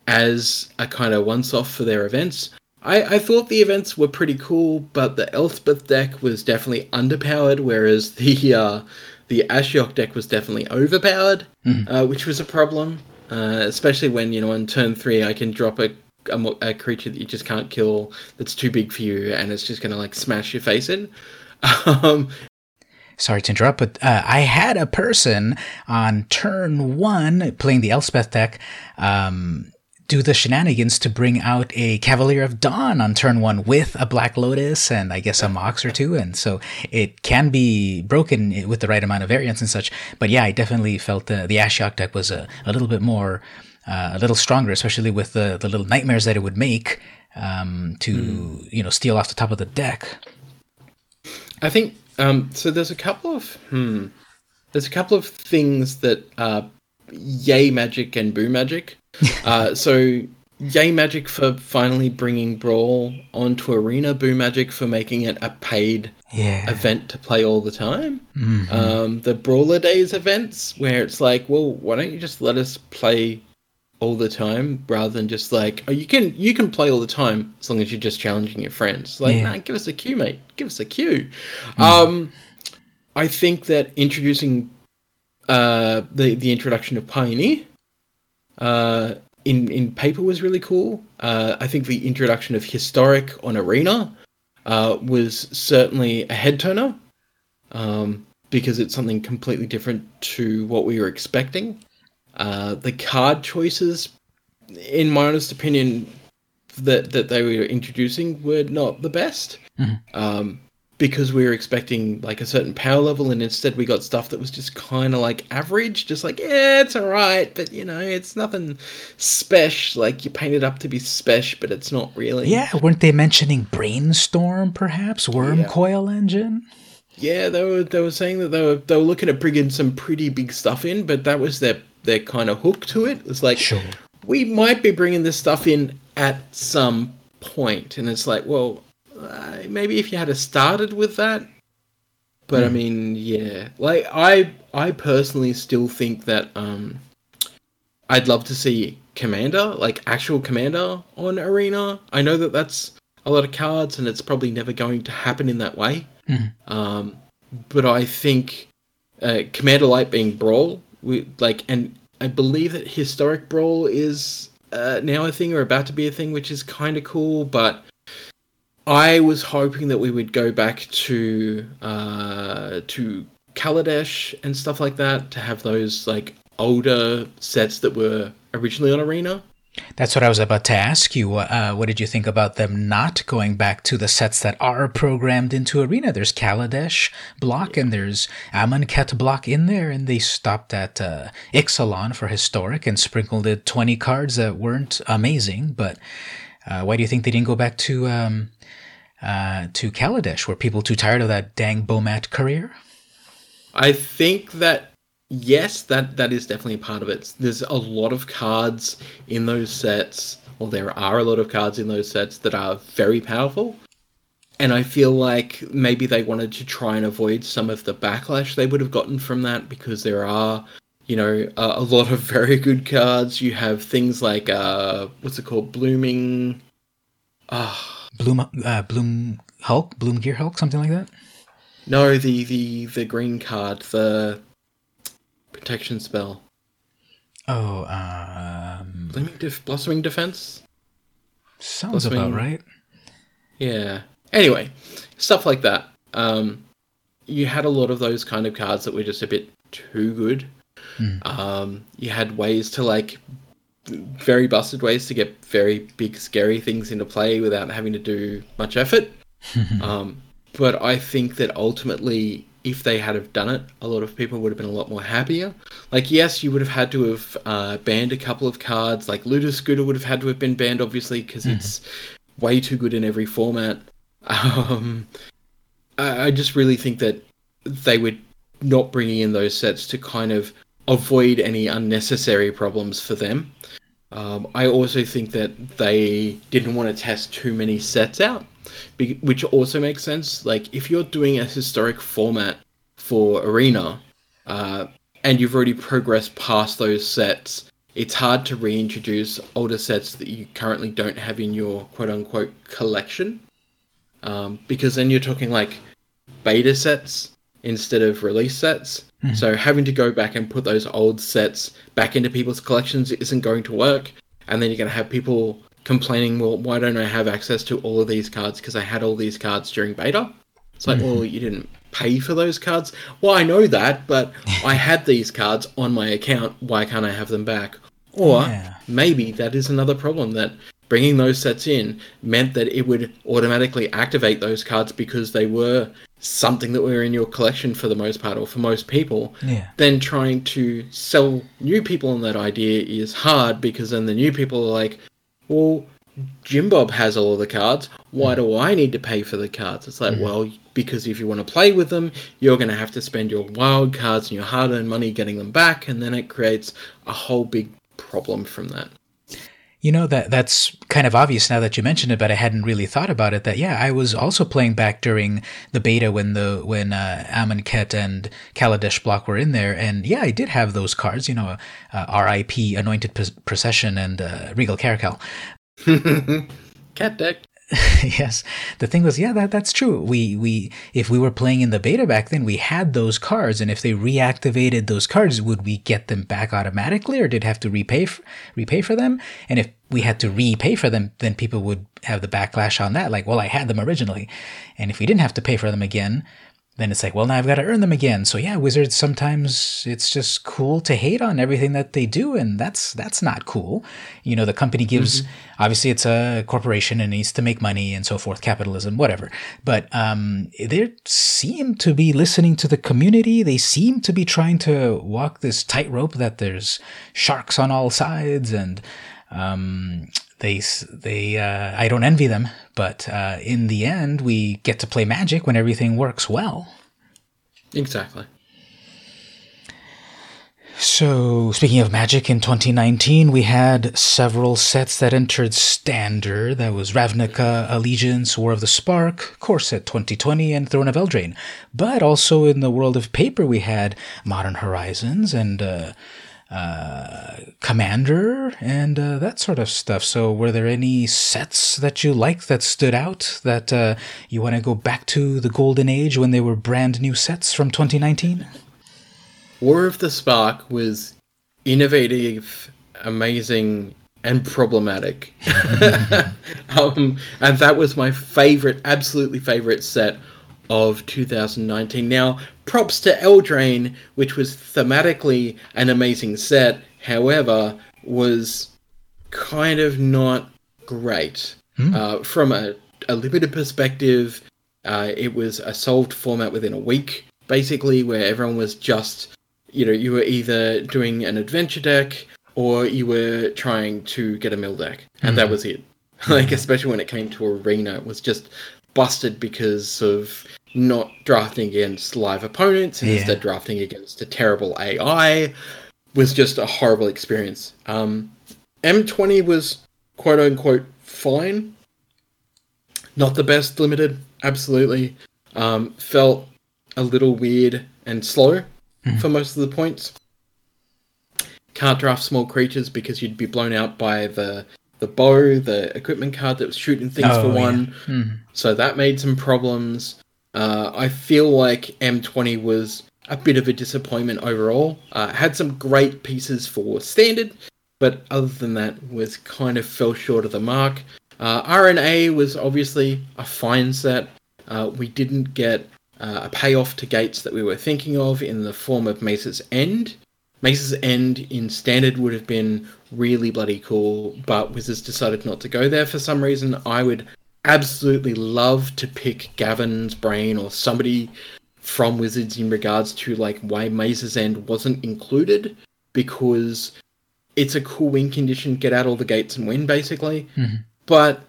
as a kind of once off for their events. I, I thought the events were pretty cool, but the Elspeth deck was definitely underpowered, whereas [LAUGHS] the uh, the Ashiok deck was definitely overpowered, uh, which was a problem. Uh, especially when you know on turn three I can drop a, a a creature that you just can't kill that's too big for you, and it's just gonna like smash your face in. [LAUGHS] Um, Sorry to interrupt, but uh, I had a person on turn one playing the Elspeth deck um, do the shenanigans to bring out a Cavalier of Dawn on turn one with a Black Lotus and I guess a Mox or two. And so it can be broken with the right amount of variance and such. But yeah, I definitely felt the, the Ashiok deck was a, a little bit more, uh, a little stronger, especially with the, the little nightmares that it would make um, to, you know, steal off the top of the deck. I think um, so. There's a couple of hmm. There's a couple of things that are yay magic and boo magic. Uh, so yay magic for finally bringing brawl onto arena. Boo magic for making it a paid Yeah. event to play all the time. Um, the Brawlidays events, where it's like, well, why don't you just let us play all the time rather than just like, oh, you can you can play all the time as long as you're just challenging your friends. Like, Yeah. nah, give us a queue, mate. Give us a queue. Um, I think that introducing uh, the the introduction of Pioneer uh, in in paper was really cool. Uh, I think the introduction of Historic on Arena uh, was certainly a head turner um, because it's something completely different to what we were expecting. Uh, the card choices, in my honest opinion, that that they were introducing were not the best. Um, because we were expecting like a certain power level, and instead we got stuff that was just kind of like average, just like yeah, it's alright, but you know, it's nothing special. Like you paint it up to be special, but it's not really. Yeah, weren't they mentioning brainstorm, perhaps worm Yeah. coil engine? Yeah, they were they were saying that they were they were looking at bringing some pretty big stuff in, but that was their their kind of hook to it. It was like Sure. we might be bringing this stuff in at some point, and it's like, well, uh, maybe if you had started with that. But I mean, yeah, like I I personally still think that um, I'd love to see Commander, like actual Commander on Arena. I know that that's a lot of cards, and it's probably never going to happen in that way. Um, but I think uh, Commander Light being Brawl, we like, and I believe that Historic Brawl is uh, now a thing or about to be a thing, which is kind of cool. But I was hoping that we would go back to uh, to Kaladesh and stuff like that to have those like older sets that were originally on Arena. That's what I was about to ask you. Uh, what did you think about them not going back to the sets that are programmed into Arena? There's Kaladesh block and there's Amonkhet block in there, and they stopped at uh, Ixalan for historic and sprinkled it 20 cards that weren't amazing. But uh, why do you think they didn't go back to um, uh, to Kaladesh? Were people too tired of that dang Bomat Courier? I think that yes, that that is definitely part of it. There's a lot of cards in those sets, or there are a lot of cards in those sets that are very powerful. And I feel like maybe they wanted to try and avoid some of the backlash they would have gotten from that because there are, you know, a, a lot of very good cards. You have things like uh, what's it called, blooming. Ah, Bloom, uh, Bloom Hulk, Bloom Gear Hulk, something like that. no, the the the green card, the protection spell, Oh, um, blooming def- blossoming defense. sounds Blossoming- about right. Yeah. Anyway, stuff like that. Um, you had a lot of those kind of cards that were just a bit too good. Um, you had ways to like very busted ways to get very big scary things into play without having to do much effort. [LAUGHS] um, but I think that ultimately, if they had have done it, a lot of people would have been a lot more happier. Like, yes, you would have had to have uh, banned a couple of cards. Like, Looter Scooter would have had to have been banned, obviously, because it's way too good in every format. [LAUGHS] Um, I, I just really think that they were not bringing in those sets to kind of avoid any unnecessary problems for them. Um, I also think that they didn't want to test too many sets out, which also makes sense. Like if you're doing a historic format for Arena, uh, and you've already progressed past those sets, it's hard to reintroduce older sets that you currently don't have in your quote unquote collection, um, because then you're talking like beta sets instead of release sets. Mm-hmm. So having to go back and put those old sets back into people's collections isn't going to work. And then you're going to have people complaining, well, why don't I have access to all of these cards? Because I had all these cards during beta. It's like, mm-hmm. well, you didn't pay for those cards. Well, I know that, but I [LAUGHS] had these cards on my account. Why can't I have them back? Or Yeah. maybe that is another problem that bringing those sets in meant that it would automatically activate those cards because they were something that were in your collection for the most part or for most people Yeah. then trying to sell new people on that idea is hard because then the new people are like well Jim Bob has all of the cards. Why do I need to pay for the cards? It's like, mm-hmm. well, because if you want to play with them, you're going to have to spend your wild cards and your hard earned money getting them back, and then it creates a whole big problem from that. You know that that's kind of obvious now that you mentioned it, but I hadn't really thought about it. That yeah, I was also playing back during the beta when the when uh, Amonkhet and Kaladesh block were in there, and yeah, I did have those cards. You know, uh, R.I.P. Anointed Procession and uh, Regal Caracal. [LAUGHS] Cat deck. [LAUGHS] yes, the thing was, yeah, that that's true. We we if we were playing in the beta back then, we had those cards, and if they reactivated those cards, would we get them back automatically, or did have to repay repay for them? And if we had to repay for them, then people would have the backlash on that, like, well, I had them originally, and if we didn't have to pay for them again, then it's like, well, now I've got to earn them again. So yeah, wizards sometimes it's just cool to hate on everything that they do, and that's that's not cool. You know, the company gives mm-hmm. obviously it's a corporation and needs to make money and so forth, capitalism, whatever. But um, they seem to be listening to the community. They seem to be trying to walk this tightrope that there's sharks on all sides and um, they they uh, I don't envy them, but uh, in the end, we get to play Magic when everything works well. Exactly. So, speaking of Magic, in 2019, we had several sets that entered Standard. That was Ravnica, Allegiance, War of the Spark, Core Set 2020, and Throne of Eldraine. But also in the world of paper, we had Modern Horizons and uh, uh, Commander and uh, that sort of stuff. So, were there any sets that you liked that stood out that uh, you want to go back to the golden age when they were brand new sets from 2019? War of the Spark was innovative, amazing, and problematic. [LAUGHS] um, and that was my favorite, absolutely favorite set of 2019. Now, props to Eldraine, which was thematically an amazing set, however, was kind of not great. Hmm. Uh, from a, a limited perspective, uh, it was a solved format within a week, basically, where everyone was just, you know, you were either doing an adventure deck or you were trying to get a mill deck, and mm. that hmm. was it. [LAUGHS] like, especially when it came to Arena, it was just busted because of not drafting against live opponents and yeah. instead drafting against a terrible AI was just a horrible experience. Um, M20 was quote unquote fine. Not the best limited, absolutely. Um, felt a little weird and slow mm. for most of the points. Can't draft small creatures because you'd be blown out by the the bow, the equipment card that was shooting things oh, for one. Yeah. Mm. So that made some problems. Uh, I feel like M20 was a bit of a disappointment overall. Uh, had some great pieces for standard, but other than that, was kind of fell short of the mark. Uh, RNA was obviously a fine set. Uh, we didn't get uh, a payoff to gates that we were thinking of in the form of Maze's End. Maze's End in standard would have been really bloody cool, but Wizards decided not to go there for some reason. I would absolutely love to pick Gavin's brain or somebody from Wizards in regards to like why Maze's End wasn't included because it's a cool win condition, get out all the gates and win basically. Mm-hmm. But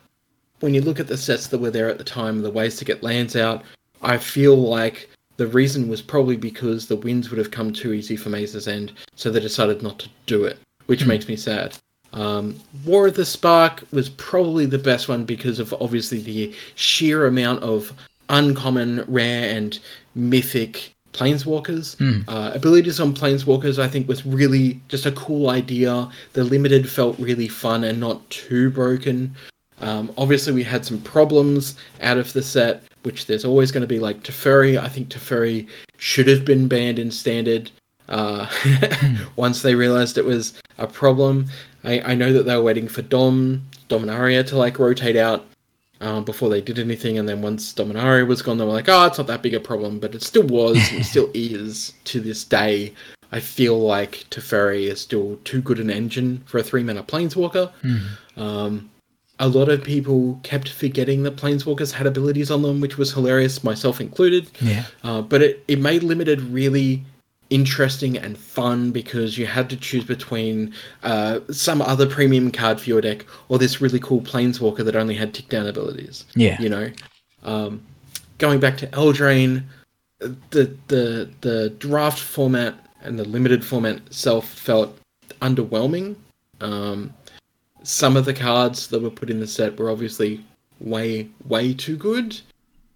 when you look at the sets that were there at the time, the ways to get lands out, I feel like the reason was probably because the wins would have come too easy for Maze's End, so they decided not to do it, which mm-hmm. makes me sad. Um, War of the Spark was probably the best one because of obviously the sheer amount of uncommon, rare, and mythic planeswalkers. Mm. Uh, abilities on planeswalkers, I think, was really just a cool idea. The limited felt really fun and not too broken. Um, obviously, we had some problems out of the set, which there's always going to be like Teferi. I think Teferi should have been banned in standard uh, [LAUGHS] hmm. once they realized it was a problem. I, I know that they were waiting for Dom Dominaria to like rotate out um, before they did anything, and then once Dominaria was gone, they were like, "Oh, it's not that big a problem," but it still was, and still [LAUGHS] is to this day. I feel like Teferi is still too good an engine for a three mana planeswalker. Mm. Um, a lot of people kept forgetting that planeswalkers had abilities on them, which was hilarious, myself included. Yeah. Uh, but it, it made limited really interesting and fun because you had to choose between uh, some other premium card for your deck or this really cool planeswalker that only had tick down abilities. Yeah. You know? Um, going back to Eldraine, the the the draft format and the limited format itself felt underwhelming. Um, some of the cards that were put in the set were obviously way way too good,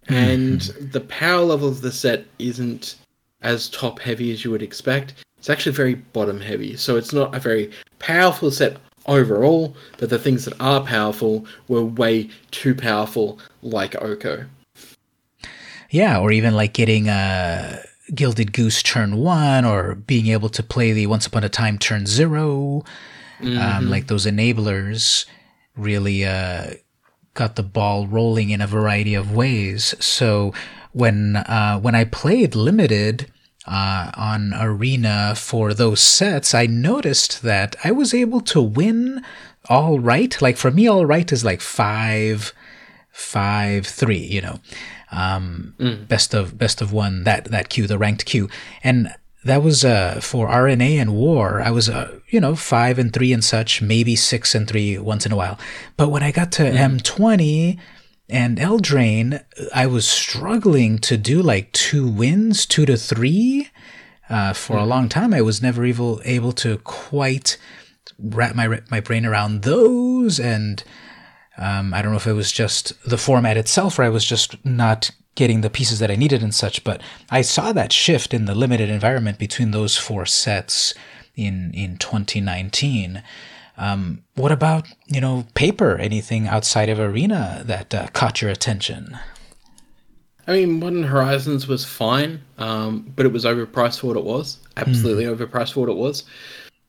mm-hmm. and the power level of the set isn't as top heavy as you would expect. It's actually very bottom heavy, so it's not a very powerful set overall, but the things that are powerful were way too powerful, like Oko. Yeah, or even like getting a Gilded Goose turn one, or being able to play the Once Upon a Time turn 0 um, mm-hmm. um, like those enablers really uh, got the ball rolling in a variety of ways. So when uh, when I played limited uh, on Arena for those sets, I noticed that I was able to win all right. Like for me, all right is like five, five, three. You know, um, mm. best of best of one that that queue, the ranked queue, and that was uh, for RNA and War. I was, uh, you know, five and three and such, maybe six and three once in a while. But when I got to mm. M20 and Eldraine, I was struggling to do like two wins, two to three. Uh, for a long time, I was never able able to quite wrap my my brain around those. And um, I don't know if it was just the format itself, or I was just not getting the pieces that I needed and such. But I saw that shift in the limited environment between those four sets in in 2019. Um, what about you know paper? Anything outside of arena that uh, caught your attention? I mean, Modern Horizons was fine, um, but it was overpriced for what it was. Absolutely mm. overpriced for what it was.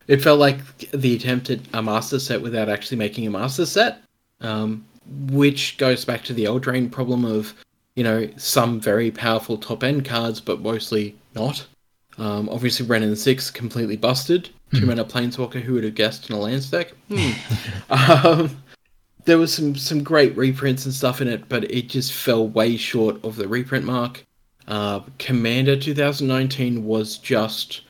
It felt like the attempt at a master set without actually making a master set, um, which goes back to the Eldraine problem of you know, some very powerful top end cards, but mostly not. Um, obviously, Wrenn and Six completely busted. Two mana Planeswalker, who would have guessed in a land stack? [LAUGHS] Hmm. um, there was some some great reprints and stuff in it, but it just fell way short of the reprint mark. Uh, Commander 2019 was just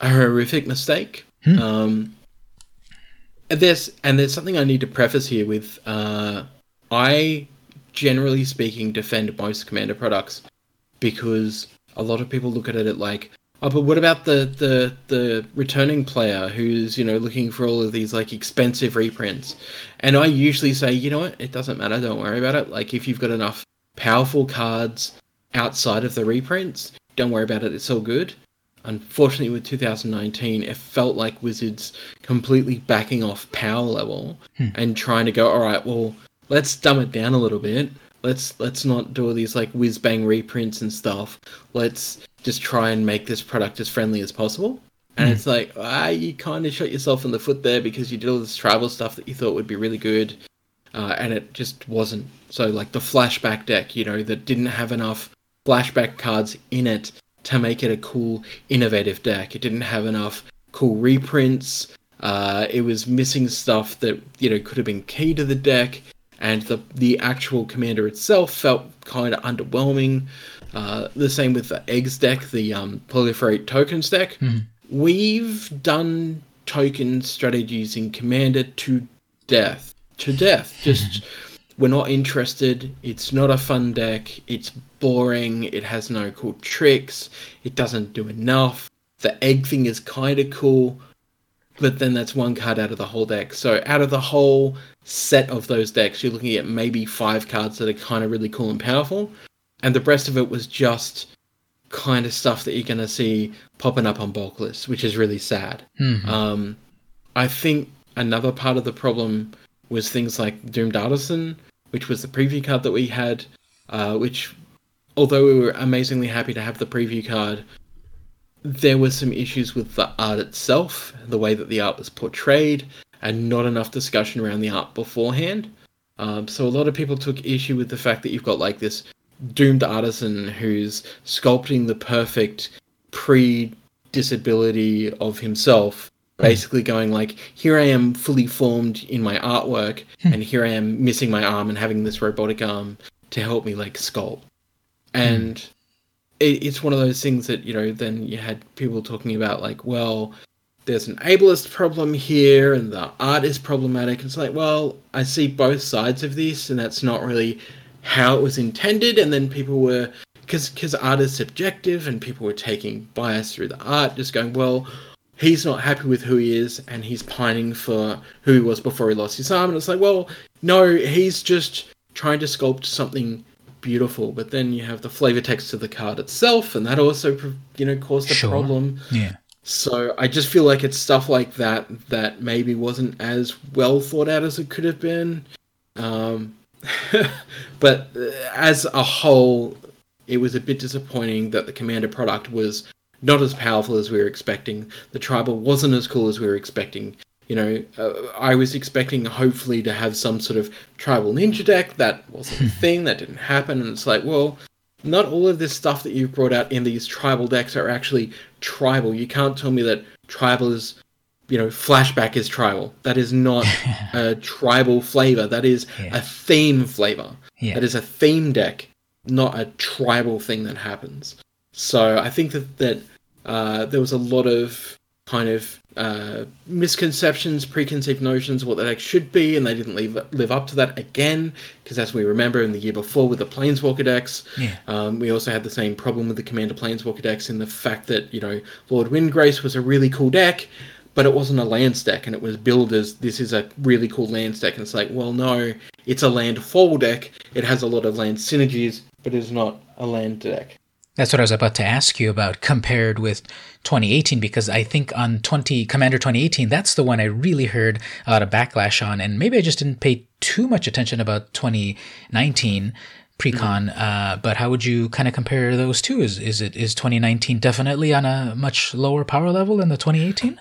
a horrific mistake. Hmm. Um, and there's and there's something I need to preface here with. Uh, I generally speaking, defend most Commander products because a lot of people look at it like, oh, but what about the the the returning player who's you know looking for all of these like expensive reprints? And I usually say, you know what, it doesn't matter. Don't worry about it. Like if you've got enough powerful cards outside of the reprints, don't worry about it. It's all good. Unfortunately, with 2019, it felt like Wizards completely backing off power level hmm. and trying to go, all right, well, let's dumb it down a little bit. Let's let's not do all these like whiz bang reprints and stuff. Let's just try and make this product as friendly as possible. And mm. it's like, ah, you kind of shot yourself in the foot there because you did all this travel stuff that you thought would be really good, uh, and it just wasn't. So like the flashback deck, you know, that didn't have enough flashback cards in it to make it a cool, innovative deck. It didn't have enough cool reprints. Uh, it was missing stuff that you know could have been key to the deck and the the actual commander itself felt kind of underwhelming. Uh, the same with the eggs deck, the um, proliferate tokens deck. Mm-hmm. We've done token strategies in commander to death, to death. [LAUGHS] Just we're not interested. It's not a fun deck. It's boring. It has no cool tricks. It doesn't do enough. The egg thing is kind of cool, but then that's one card out of the whole deck. So out of the whole set of those decks, you're looking at maybe five cards that are kind of really cool and powerful, and the rest of it was just kind of stuff that you're going to see popping up on bulk lists, which is really sad. Mm-hmm. Um, I think another part of the problem was things like Doomed Artisan, which was the preview card that we had, uh, which, although we were amazingly happy to have the preview card, there were some issues with the art itself, the way that the art was portrayed, and not enough discussion around the art beforehand. Um, so a lot of people took issue with the fact that you've got like this doomed artisan who's sculpting the perfect pre disability of himself hmm. basically going like here i am fully formed in my artwork hmm. and here i am missing my arm and having this robotic arm to help me like sculpt and mm. it, it's one of those things that you know then you had people talking about like well there's an ableist problem here and the art is problematic. It's like, well, I see both sides of this, and that's not really how it was intended. And then people were, because because art is subjective, and people were taking bias through the art, just going, well, he's not happy with who he is, and he's pining for who he was before he lost his arm. And it's like, well, no, he's just trying to sculpt something beautiful. But then you have the flavor text of the card itself, and that also, you know, caused a sure. problem. Yeah. So I just feel like it's stuff like that that maybe wasn't as well thought out as it could have been. Um, [LAUGHS] but uh, as a whole, it was a bit disappointing that the Commander product was not as powerful as we were expecting. The Tribal wasn't as cool as we were expecting. you know, uh, I was expecting hopefully to have some sort of tribal ninja deck. That wasn't a [LAUGHS] thing. That didn't happen. And it's like, well, not all of this stuff that you've brought out in these tribal decks are actually tribal. You can't tell me that tribal is, you know, flashback is tribal. That is not [LAUGHS] a tribal flavor. That is yeah. a theme flavor. Yeah. That is a theme deck, not a tribal thing that happens. So I think that that uh, there was a lot of kind of uh, misconceptions, preconceived notions of what the deck should be, and they didn't live live up to that again. Because as we remember in the year before with the Planeswalker decks, yeah. um, we also had the same problem with the Commander Planeswalker decks in the fact that you know Lord Windgrace was a really cool deck, but it wasn't a land stack and it was billed as this is a really cool land stack and it's like, well, no, it's a land fall deck. It has a lot of land synergies, but it's not a land deck. That's what I was about to ask you about compared with 2018 because I think on 20 Commander 2018 that's the one I really heard a lot of backlash on and maybe I just didn't pay too much attention about 2019 precon mm-hmm. uh, but how would you kind of compare those two is is it is 2019 definitely on a much lower power level than the 2018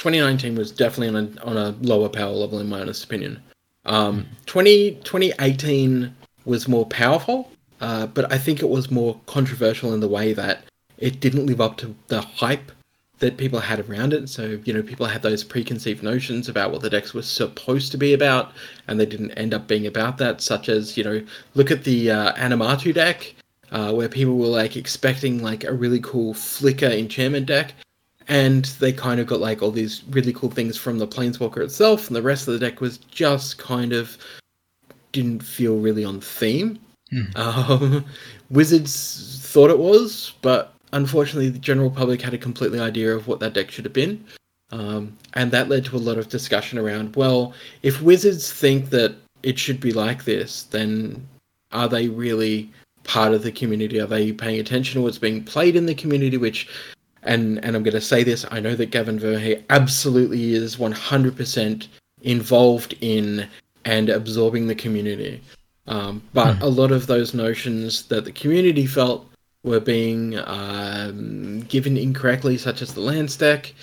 2019 was definitely on a, on a lower power level in my honest opinion um, mm-hmm. 20 2018 was more powerful uh, but I think it was more controversial in the way that it didn't live up to the hype that people had around it. So, you know, people had those preconceived notions about what the decks were supposed to be about, and they didn't end up being about that, such as, you know, look at the uh, Animatu deck, uh, where people were like expecting like a really cool flicker enchantment deck, and they kind of got like all these really cool things from the Planeswalker itself, and the rest of the deck was just kind of didn't feel really on theme. Mm. Um, Wizards thought it was, but unfortunately, the general public had a completely idea of what that deck should have been. Um, and that led to a lot of discussion around well, if Wizards think that it should be like this, then are they really part of the community? Are they paying attention to what's being played in the community? Which, and and I'm going to say this, I know that Gavin Verhey absolutely is 100% involved in and absorbing the community. Um, but mm. a lot of those notions that the community felt were being um, given incorrectly, such as the land stack,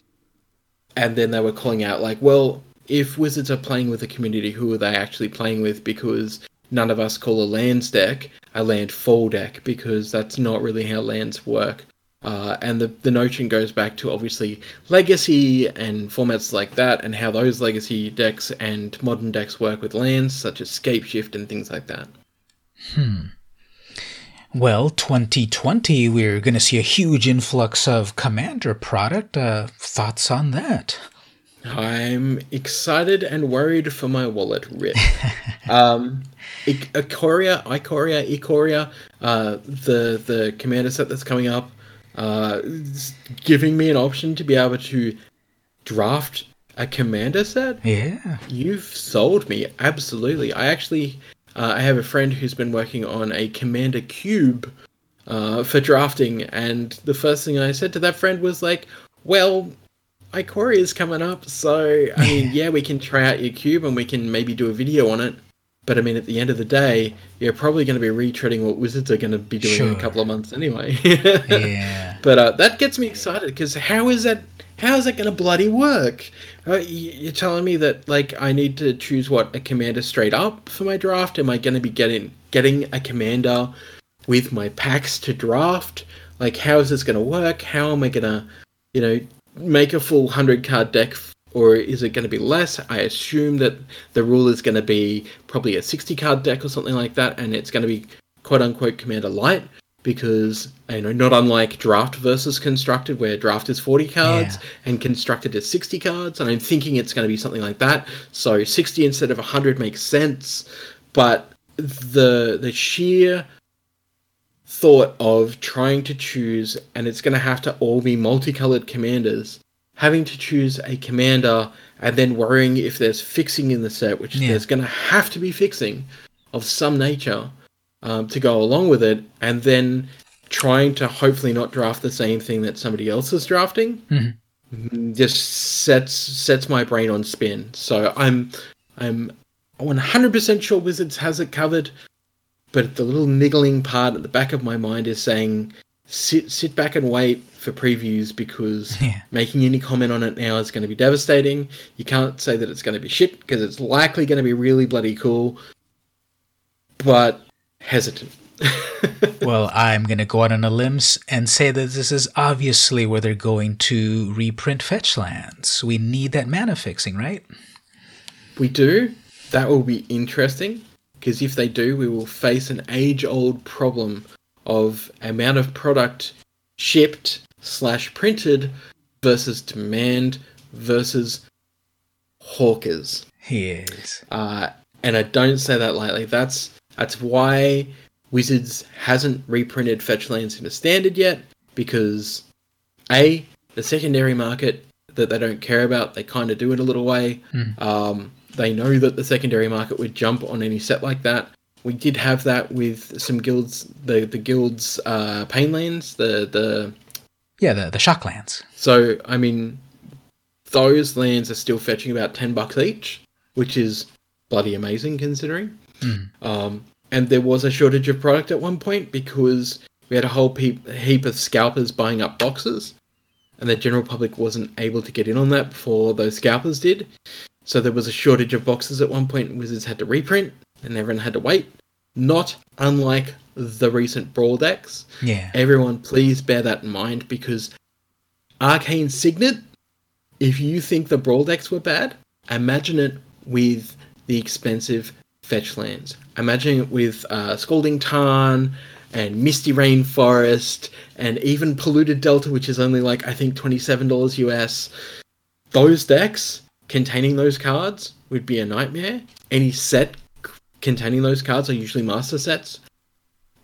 and then they were calling out like, well, if wizards are playing with the community, who are they actually playing with? Because none of us call a lands deck a land fall deck because that's not really how lands work. Uh, and the, the notion goes back to obviously legacy and formats like that, and how those legacy decks and modern decks work with lands, such as Scapeshift and things like that. Hmm. Well, 2020, we're going to see a huge influx of Commander product. Uh, thoughts on that? I'm excited and worried for my wallet, Rip. [LAUGHS] um, Ikoria, Ikoria, Ikoria, uh, the the commander set that's coming up uh, giving me an option to be able to draft a commander set. Yeah, you've sold me absolutely. I actually, uh, I have a friend who's been working on a commander cube uh, for drafting, and the first thing I said to that friend was like, "Well." Ikoria is coming up, so I mean, [LAUGHS] yeah, we can try out your cube and we can maybe do a video on it. But I mean, at the end of the day, you're probably going to be retreading what Wizards are going to be doing sure. in a couple of months anyway. [LAUGHS] yeah. [LAUGHS] But uh, that gets me excited because how is that? How is that going to bloody work? Uh, you're telling me that like I need to choose what a commander straight up for my draft? Am I going to be getting getting a commander with my packs to draft? Like, how is this going to work? How am I going to, you know, make a full hundred card deck or is it going to be less? I assume that the rule is going to be probably a 60 card deck or something like that, and it's going to be quote unquote Commander Light because you know not unlike draft versus constructed where draft is 40 cards yeah. and constructed is 60 cards and i'm thinking it's going to be something like that so 60 instead of 100 makes sense but the the sheer thought of trying to choose and it's going to have to all be multicolored commanders having to choose a commander and then worrying if there's fixing in the set, which yeah. there's going to have to be fixing of some nature um, to go along with it, and then trying to hopefully not draft the same thing that somebody else is drafting mm-hmm. just sets sets my brain on spin. So I'm I'm 100% sure Wizards has it covered, but the little niggling part at the back of my mind is saying sit sit back and wait for previews because [LAUGHS] Yeah. making any comment on it now is going to be devastating. You can't say that it's going to be shit because it's likely going to be really bloody cool, but hesitant. [LAUGHS] Well, I'm going to go out on a limb and say that this is obviously where they're going to reprint Fetchlands. We need that mana fixing, right? we do. That will be interesting because if they do, we will face an age-old problem of amount of product shipped slash printed versus demand versus hawkers. Yes. Uh, and I don't say that lightly. That's that's why Wizards hasn't reprinted fetch Fetchlands into standard yet because a the secondary market that they don't care about. They kind of do it a little way. Um, they know that the secondary market would jump on any set like that. We did have that with some guilds, the the guilds uh, Painlands, the the Yeah, the, the shock lands. so I mean, those lands are still fetching about ten bucks each, which is bloody amazing considering. Um, and there was a shortage of product at one point because we had a whole heap of scalpers buying up boxes, and the general public wasn't able to get in on that before those scalpers did. So there was a shortage of boxes at one point. Wizards had to reprint, and everyone had to wait. Not unlike the recent Brawl decks. Yeah. Everyone, please bear that in mind because Arcane Signet, if you think the Brawl decks were bad, imagine it with the expensive fetch lands. Imagine it with uh, Scalding Tarn and Misty Rainforest and even Polluted Delta, which is only like, I think, $27 US. Those decks containing those cards would be a nightmare. Any set containing those cards are usually master sets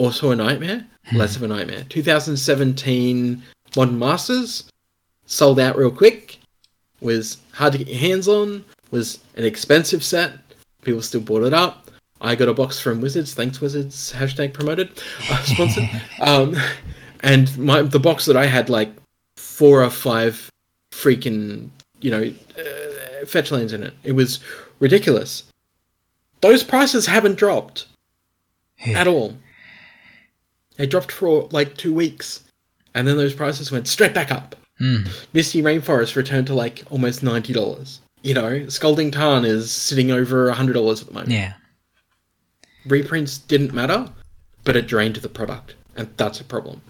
also a nightmare, less of a nightmare. 2017 Modern Masters sold out real quick, was hard to get your hands on, was an expensive set. People still bought it up. I got a box from Wizards. Thanks, Wizards. Hashtag promoted. [LAUGHS] Uh, sponsored. um, and my the box that I had like four or five freaking you know uh, fetch lands in it. It was ridiculous. Those prices haven't dropped at all. They dropped for like two weeks, and then those prices went straight back up. Mm. Misty Rainforest returned to like almost ninety dollars. You know, Scalding Tarn is sitting over hundred dollars at the moment. Yeah. Reprints didn't matter, but it drained the product, and that's a problem.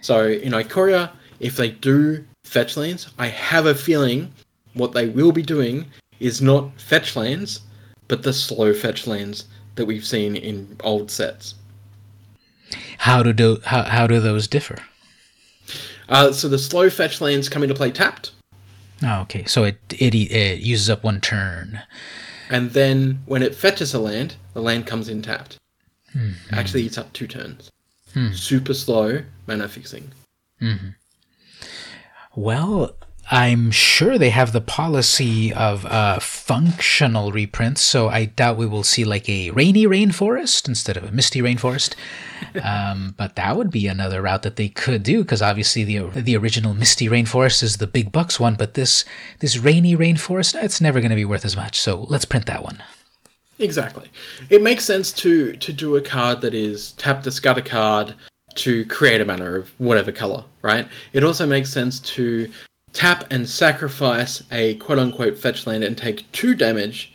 So in Ikoria, if they do fetch lands, I have a feeling what they will be doing is not fetch lands, but the slow fetch lands that we've seen in old sets. How do, do how, how do those differ? Uh, so the slow fetch lands come into play tapped, Oh, okay. So it, it it uses up one turn. and then when it fetches a land, the land comes in tapped. Mm-hmm. Actually, it's up two turns. Hmm. Super slow mana fixing. Mm-hmm. Well, I'm sure they have the policy of uh, functional reprints, so I doubt we will see like a rainy rainforest instead of a misty rainforest. [LAUGHS] Um, but that would be another route that they could do, because obviously the the original misty rainforest is the big bucks one, but this this rainy rainforest, it's never going to be worth as much. So let's print that one. Exactly. It makes sense to to do a card that is tap discard a card to create a mana of whatever color, right? It also makes sense to tap and sacrifice a quote unquote fetch land and take two damage,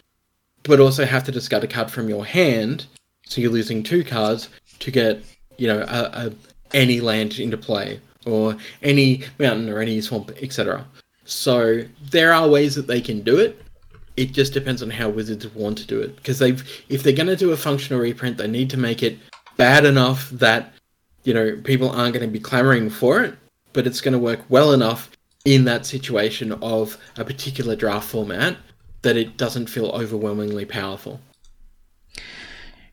but also have to discard a card from your hand, so you're losing two cards to get you know a, a any land into play or any mountain or any swamp, etc. So there are ways that they can do it. It just depends on how wizards want to do it. Because they've if they're going to do a functional reprint they need to make it bad enough that you know people aren't going to be clamoring for it but it's going to work well enough in that situation of a particular draft format that it doesn't feel overwhelmingly powerful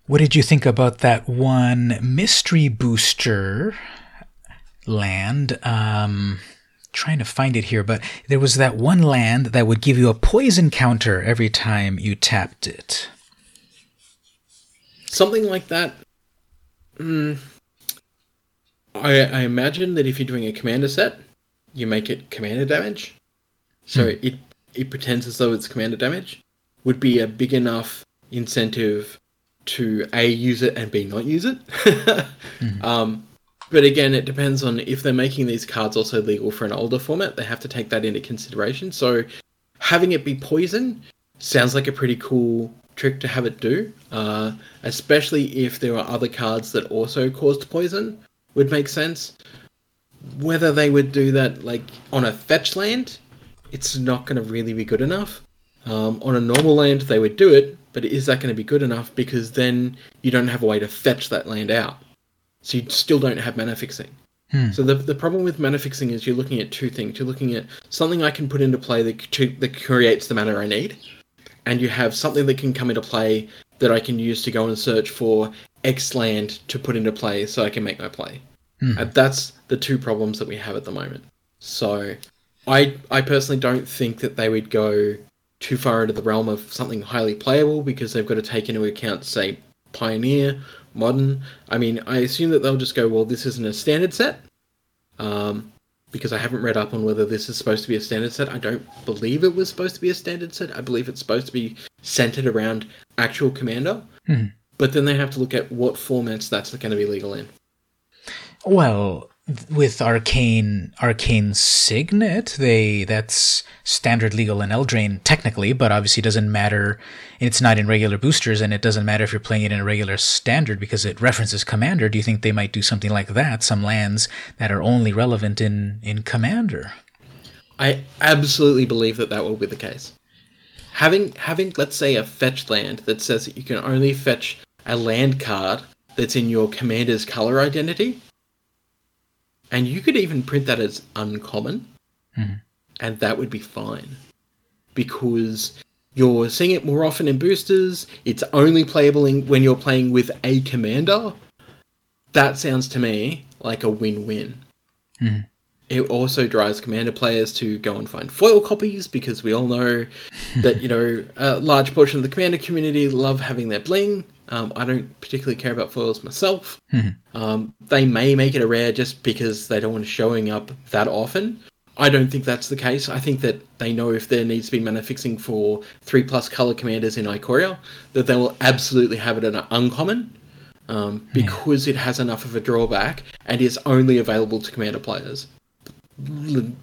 What did you think about that one mystery booster land? Um, trying to find it here, but there was that one land that would give you a poison counter every time you tapped it. something like that mm, I, I imagine that if you're doing a commander set you make it commander damage so it it pretends as though it's commander damage would be a big enough incentive to a use it and b not use it [LAUGHS] um But again, it depends on if they're making these cards also legal for an older format. They have to take that into consideration. So having it be poison sounds like a pretty cool trick to have it do, uh, especially if there are other cards that also caused poison, would make sense. Whether they would do that like on a fetch land, it's not going to really be good enough. Um, on a normal land, they would do it, but is that going to be good enough? Because then you don't have a way to fetch that land out. So you still don't have mana fixing. Hmm. So the, the problem with mana fixing is you're looking at two things. You're looking at something I can put into play that, that creates the mana I need, and you have something that can come into play that I can use to go and search for X land to put into play so I can make my play. Hmm. And that's the two problems that we have at the moment. So I I personally don't think that they would go too far into the realm of something highly playable because they've got to take into account, say, Pioneer, Modern. I mean, I assume that they'll just go, well, this isn't a standard set. Um, because I haven't read up on whether this is supposed to be a standard set. I don't believe it was supposed to be a standard set. I believe it's supposed to be centered around actual Commander. Hmm. But then they have to look at what formats that's going to be legal in. Well, with arcane arcane signet they that's standard legal in eldraine technically but obviously doesn't matter. It's not in regular boosters and it doesn't matter if you're playing it in a regular standard because it references commander. Do you think they might do something like that? Some lands that are only relevant in in commander? I absolutely believe that that will be the case. Having having let's say a fetch land that says that you can only fetch a land card that's in your commander's color identity and you could even print that as uncommon, mm-hmm. and that would be fine. Because you're seeing it more often in boosters, it's only playable in, when you're playing with a commander. That sounds to me like a win win. Mm-hmm. It also drives commander players to go and find foil copies because we all know that, you know, a large portion of the commander community love having their bling. Um, I don't particularly care about foils myself. Mm-hmm. Um, they may make it a rare just because they don't want it showing up that often. I don't think that's the case. I think that they know if there needs to be mana fixing for three plus color commanders in Ikoria, that they will absolutely have it in an uncommon um, because yeah. it has enough of a drawback and is only available to commander players.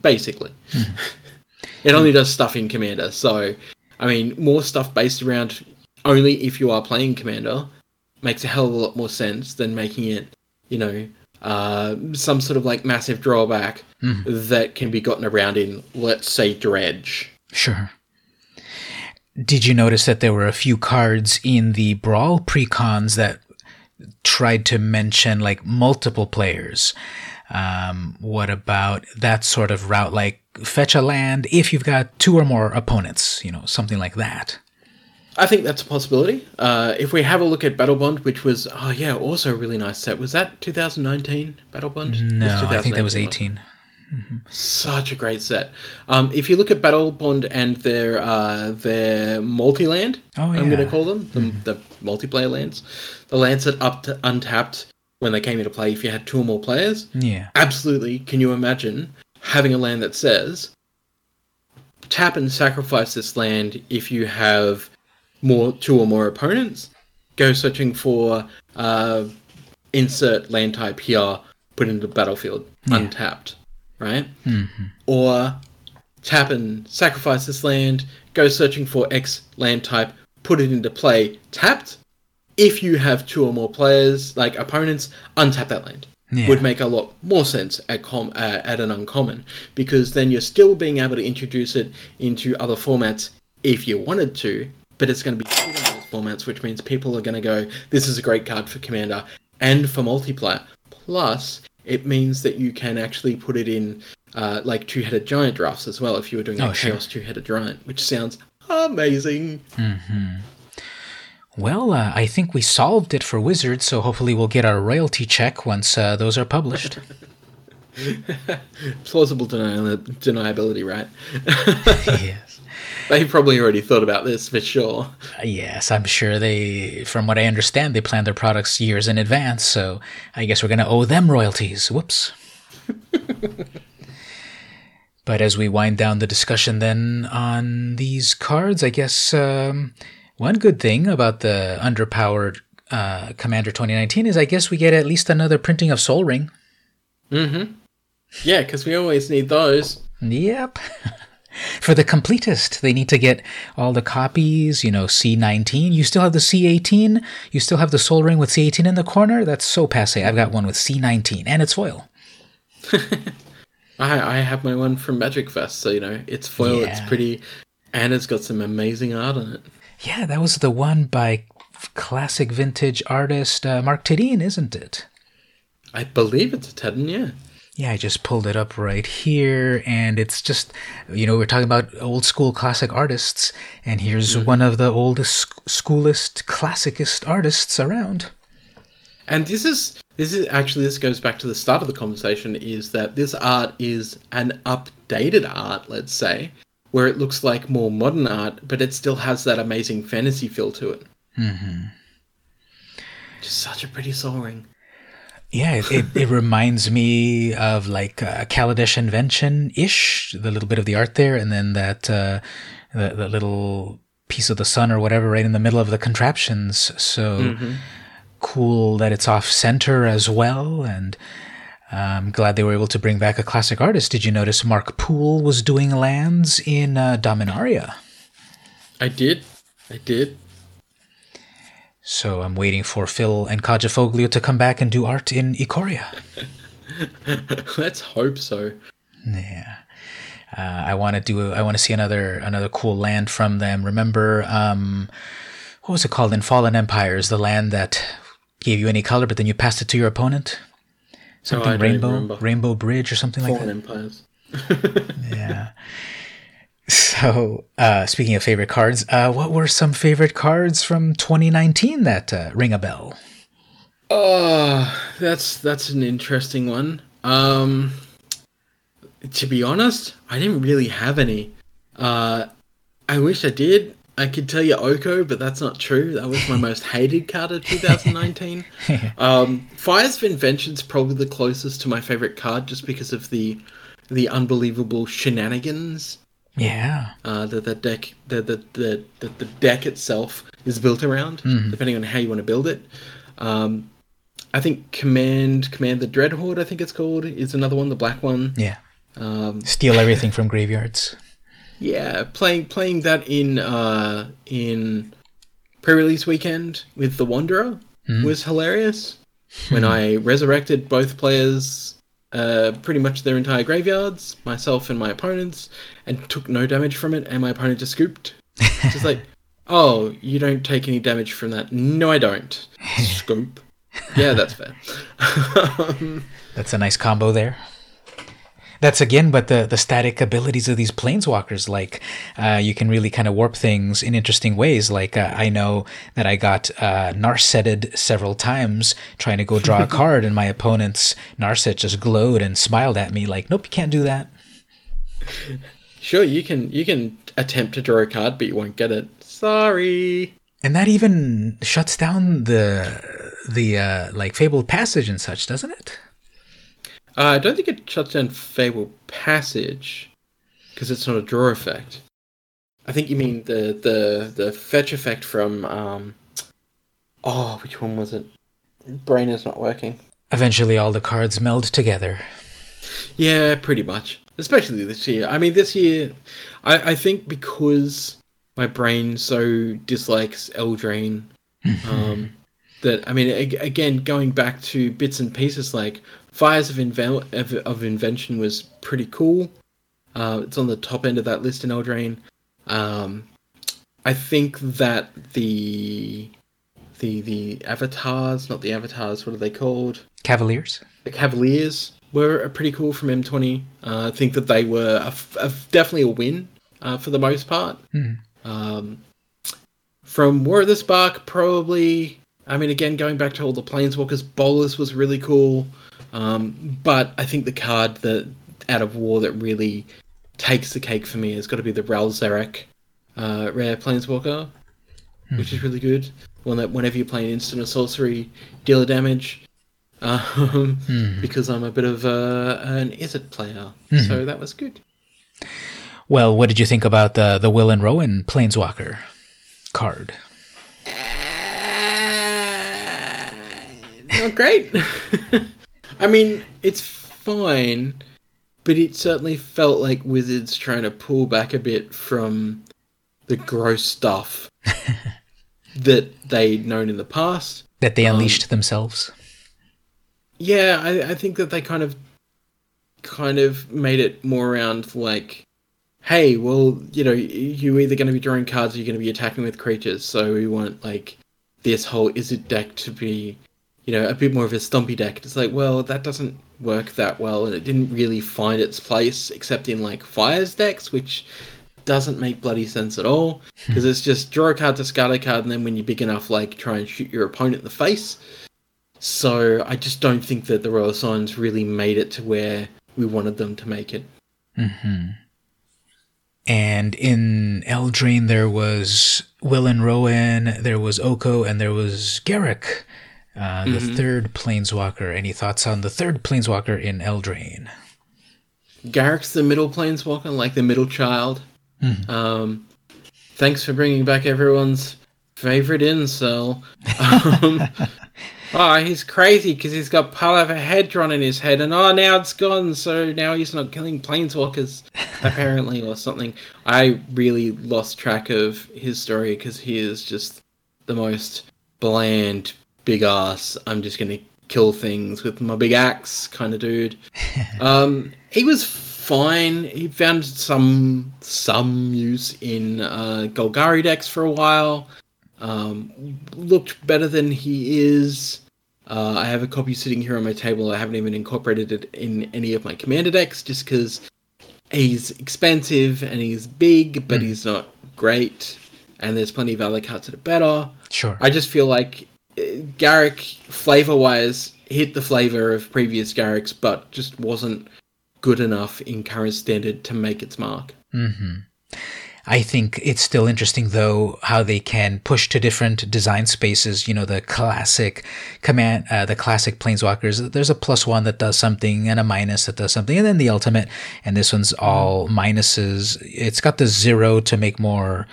Basically, mm-hmm. [LAUGHS] it only does stuff in commander. So, I mean, more stuff based around only if you are playing Commander makes a hell of a lot more sense than making it, you know, uh, some sort of like massive drawback mm. that can be gotten around in, let's say, Dredge. Sure. Did you notice that there were a few cards in the Brawl precons that tried to mention like multiple players? Um, what about that sort of route, like fetch a land if you've got two or more opponents, you know, something like that? I think that's a possibility. Uh, if we have a look at Battle Bond, which was oh yeah, also a really nice set. Was that 2019 Battlebond? No, I think that was 18. Mm-hmm. Such a great set. Um, if you look at Battle Bond and their uh, their multi land, oh, yeah. I'm going to call them the, mm. the, multiplayer lands, the lands that up to untapped when they came into play. If you had two or more players, yeah, absolutely. Can you imagine having a land that says tap and sacrifice this land if you have more two or more opponents, go searching for uh, insert land type here, put into the battlefield, yeah. untapped, right? Mm-hmm. Or tap and sacrifice this land, go searching for X land type, put it into play, tapped. If you have two or more players, like opponents, untap that land. Yeah. Would make a lot more sense at com uh, at an uncommon because then you're still being able to introduce it into other formats if you wanted to, but it's going to be in those formats, which means people are going to go, this is a great card for Commander and for multiplayer. Plus, it means that you can actually put it in uh, like two-headed giant drafts as well if you were doing a oh, Chaos two-headed giant, which sounds amazing. Mm-hmm. Well, uh, I think we solved it for Wizards, so hopefully we'll get our royalty check once uh, those are published. [LAUGHS] Plausible deni- deniability, right? [LAUGHS] yes. They probably already thought about this for sure. Yes, I'm sure they, from what I understand, they plan their products years in advance, so I guess we're going to owe them royalties. Whoops. [LAUGHS] but as we wind down the discussion then on these cards, I guess um, one good thing about the underpowered uh, Commander 2019 is I guess we get at least another printing of Sol Ring. Mm-hmm. Yeah, because we always need those. Yep. [LAUGHS] For the completist, they need to get all the copies, you know, C19. You still have the C18? You still have the Sol Ring with C18 in the corner? That's so passe. I've got one with C19 and it's foil. [LAUGHS] I, I have my one from Magic Fest, so, you know, it's foil, yeah. it's pretty, and it's got some amazing art on it. Yeah, that was the one by classic vintage artist uh, Mark Tedin, isn't it? I believe it's a Tedin, yeah. Yeah, I just pulled it up right here, and it's just, you know, we're talking about old school classic artists, and here's mm-hmm. one of the oldest, schoolest, classicist artists around. And this is this is actually this goes back to the start of the conversation is that this art is an updated art, let's say, where it looks like more modern art, but it still has that amazing fantasy feel to it. Mm-hmm. Just such a pretty Sol Ring. Yeah, it, it, it, reminds me of like a Kaladesh invention ish, the little bit of the art there, and then that uh, the, the little piece of the sun or whatever right in the middle of the contraptions. So mm-hmm. cool that it's off center as well, and I'm glad they were able to bring back a classic artist. Did you notice Mark Poole was doing lands in uh, Dominaria? I did. I did. So I'm waiting for Phil and Kaja Foglio to come back and do art in Ikoria. [LAUGHS] Let's hope so. Yeah. Uh, I want to do. I want to see another another cool land from them. Remember, um, what was it called in Fallen Empires? The land that gave you any color, but then you passed it to your opponent. Something oh, rainbow, rainbow bridge, or something Fallen like that. Fallen Empires. [LAUGHS] yeah. So, uh, speaking of favorite cards, uh, what were some favorite cards from 2019 that uh, ring a bell? Oh, that's that's an interesting one. Um, to be honest, I didn't really have any. Uh, I wish I did. I could tell you Oko, but that's not true. That was my most [LAUGHS] hated card of 2019. [LAUGHS] um, Fires of Invention's probably the closest to my favorite card, just because of the the unbelievable shenanigans yeah. Uh, that the deck, the the, the the the deck itself is built around, mm-hmm. depending on how you want to build it. Um, I think Command Command the Dreadhorde, I think it's called, is another one, the black one. Yeah. Um, Steal everything from graveyards. Yeah, playing playing that in uh, in pre-release weekend with the Wanderer mm. was hilarious. when I resurrected both players uh, pretty much their entire graveyards, myself and my opponents, and took no damage from it, and my opponent just scooped. [LAUGHS] Just like, oh, you don't take any damage from that. No, I don't. [LAUGHS] Scoop. Yeah, that's fair. [LAUGHS] um, that's a nice combo there that's again but the the static abilities of these planeswalkers like uh, you can really kind of warp things in interesting ways. Like uh, i know that i got uh, narsetted several times trying to go draw a [LAUGHS] card and my opponent's narset just glowed and smiled at me like nope you can't do that. Sure you can you can attempt to draw a card but you won't get it. Sorry. And that even shuts down the the uh, like fabled passage and such doesn't it uh, I don't think it shuts down Fabled Passage because it's not a draw effect. I think you mean the the the fetch effect from um. Oh, which one was it? Brain is not working. Eventually, all the cards meld together. Yeah, pretty much. Especially this year. I mean, this year, I, I think because my brain so dislikes Eldraine, um, that I mean, again, going back to bits and pieces like Fires of, Inven- of Invention was pretty cool. Uh, it's on the top end of that list in Eldraine. Um, I think that the the the avatars, not the avatars, what are they called? Cavaliers. The Cavaliers were pretty cool from M20. Uh, I think that they were a, a, definitely a win uh, for the most part. Mm. Um, from War of the Spark, probably. I mean, again, going back to all the Planeswalkers, Bolas was really cool. Um, but I think the card that out of war that really takes the cake for me has got to be the Ral Zarek uh, rare planeswalker, mm-hmm. which is really good. One that whenever you play an instant or sorcery, deal damage. Um, mm-hmm. Because I'm a bit of a, an Izzet player, mm-hmm. so that was good. Well, what did you think about the the Will and Rowan Planeswalker card? Uh, not great. [LAUGHS] I mean, it's fine, but it certainly felt like Wizards trying to pull back a bit from the gross stuff [LAUGHS] that they'd known in the past. That they unleashed um, themselves. Yeah, I, I think that they kind of kind of made it more around like hey, well, you know, you're either going to be drawing cards or you're going to be attacking with creatures. So we want like this whole Izzet deck to be, you know, a bit more of a stumpy deck. It's like, well, that doesn't work that well, and it didn't really find its place except in like Fires decks, which doesn't make bloody sense at all because it's just draw a card, to discard a card, and then when you're big enough, like try and shoot your opponent in the face. So I just don't think that the Royal Scions really made it to where we wanted them to make it. Mm-hmm. And in Eldraine, there was Will and Rowan, there was Oko, and there was Garruk, uh, the mm-hmm. third Planeswalker. Any thoughts on the third Planeswalker in Eldraine? Garruk's the middle Planeswalker, like the middle child. Mm-hmm. Um, thanks for bringing back everyone's favorite incel. [LAUGHS] Um, oh, he's crazy because he's got part of a hedron in his head, and oh, now it's gone. So now he's not killing planeswalkers, [LAUGHS] apparently, or something. I really lost track of his story because he is just the most bland, big ass. I'm just gonna kill things with my big axe kind of dude. [LAUGHS] um, he was fine. He found some some use in uh, Golgari decks for a while. Um, looked better than he is. Uh, I have a copy sitting here on my table. I haven't even incorporated it in any of my commander decks just because he's expensive and he's big, but mm. he's not great. And there's plenty of other cards that are better. Sure. I just feel like Garruk, flavor wise, hit the flavor of previous Garruks, but just wasn't good enough in current standard to make its mark. Mm-hmm. I think it's still interesting though how they can push to different design spaces. You know, the classic command, uh, the classic planeswalkers. There's a plus one that does something and a minus that does something, and then the ultimate. And this one's all minuses. It's got the zero to make more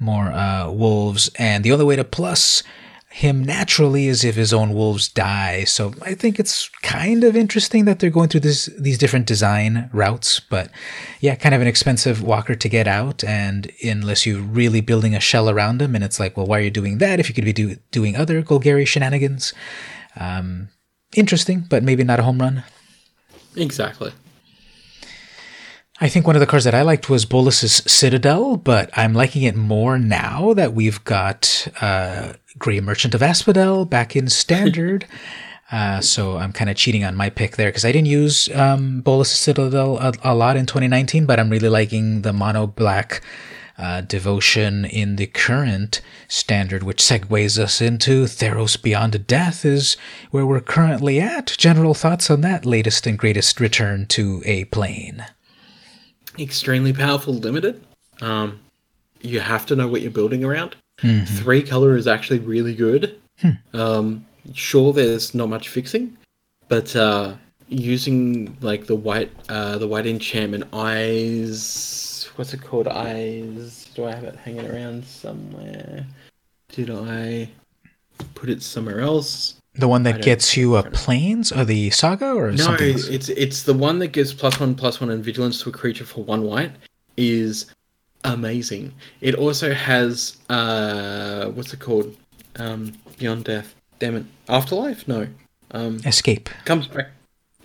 more uh, wolves, and the only way to plus him naturally as if his own wolves die. So I think it's kind of interesting that they're going through this these different design routes. But yeah, kind of an expensive walker to get out, and unless you're really building a shell around him, and it's like, well, why are you doing that if you could be do, doing other Golgari shenanigans? Um, interesting, but maybe not a home run. Exactly. I think one of the cards that I liked was Bolas's Citadel, but I'm liking it more now that we've got uh, Grey Merchant of Asphodel back in Standard. [LAUGHS] uh, so I'm kind of cheating on my pick there because I didn't use um, Bolas's Citadel a, a, lot in 2019, but I'm really liking the mono black uh, devotion in the current standard, which segues us into Theros Beyond Death, is where we're currently at. General thoughts on that latest and greatest return to a plane? Extremely powerful limited. Um, you have to know what you're building around. Mm-hmm. Three color is actually really good. Hmm. Um, sure, there's not much fixing, but uh, using like the white uh, the white enchantment eyes. What's it called? Eyes. Do I have it hanging around somewhere? Did I put it somewhere else? The one that gets you a planes or the saga or no? Something else? It's it's the one that gives plus one plus one and vigilance to a creature for one white is amazing. It also has uh what's it called? Um Beyond Death. Damn it. Afterlife? No. Um Escape. Comes back.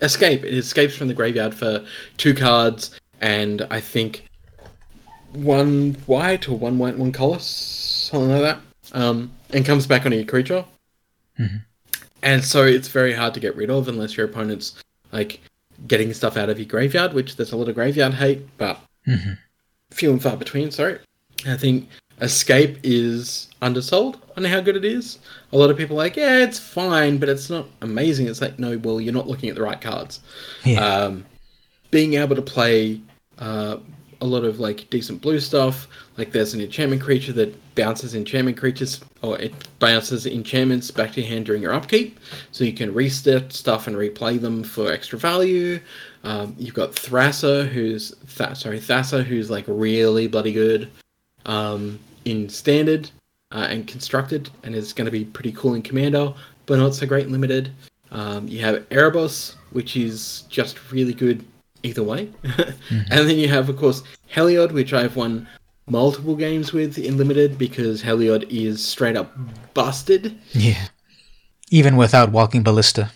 Escape. It escapes from the graveyard for two cards and I think one white or one white, one color, something like that. Um and comes back on your creature. Mm-hmm and so it's very hard to get rid of unless your opponent's like getting stuff out of your graveyard, which there's a lot of graveyard hate, but mm-hmm. few and far between. Sorry, I think Escape is undersold on how good it is. A lot of people are like, yeah, it's fine, but it's not amazing. It's like, no, well, you're not looking at the right cards. Yeah. Um, being able to play uh, a lot of like decent blue stuff. Like there's an enchantment creature that bounces enchantment creatures, or it bounces enchantments back to your hand during your upkeep, so you can reset stuff and replay them for extra value. Um, you've got Thrasher, who's Th- sorry Thassa, who's like really bloody good um, in standard uh, and constructed, and is going to be pretty cool in Commander, but not so great in limited. Um, you have Erebos, which is just really good either way. [LAUGHS] mm-hmm. And then you have, of course, Heliod, which I've won multiple games with in limited because Heliod is straight up busted. Yeah. Even without walking ballista.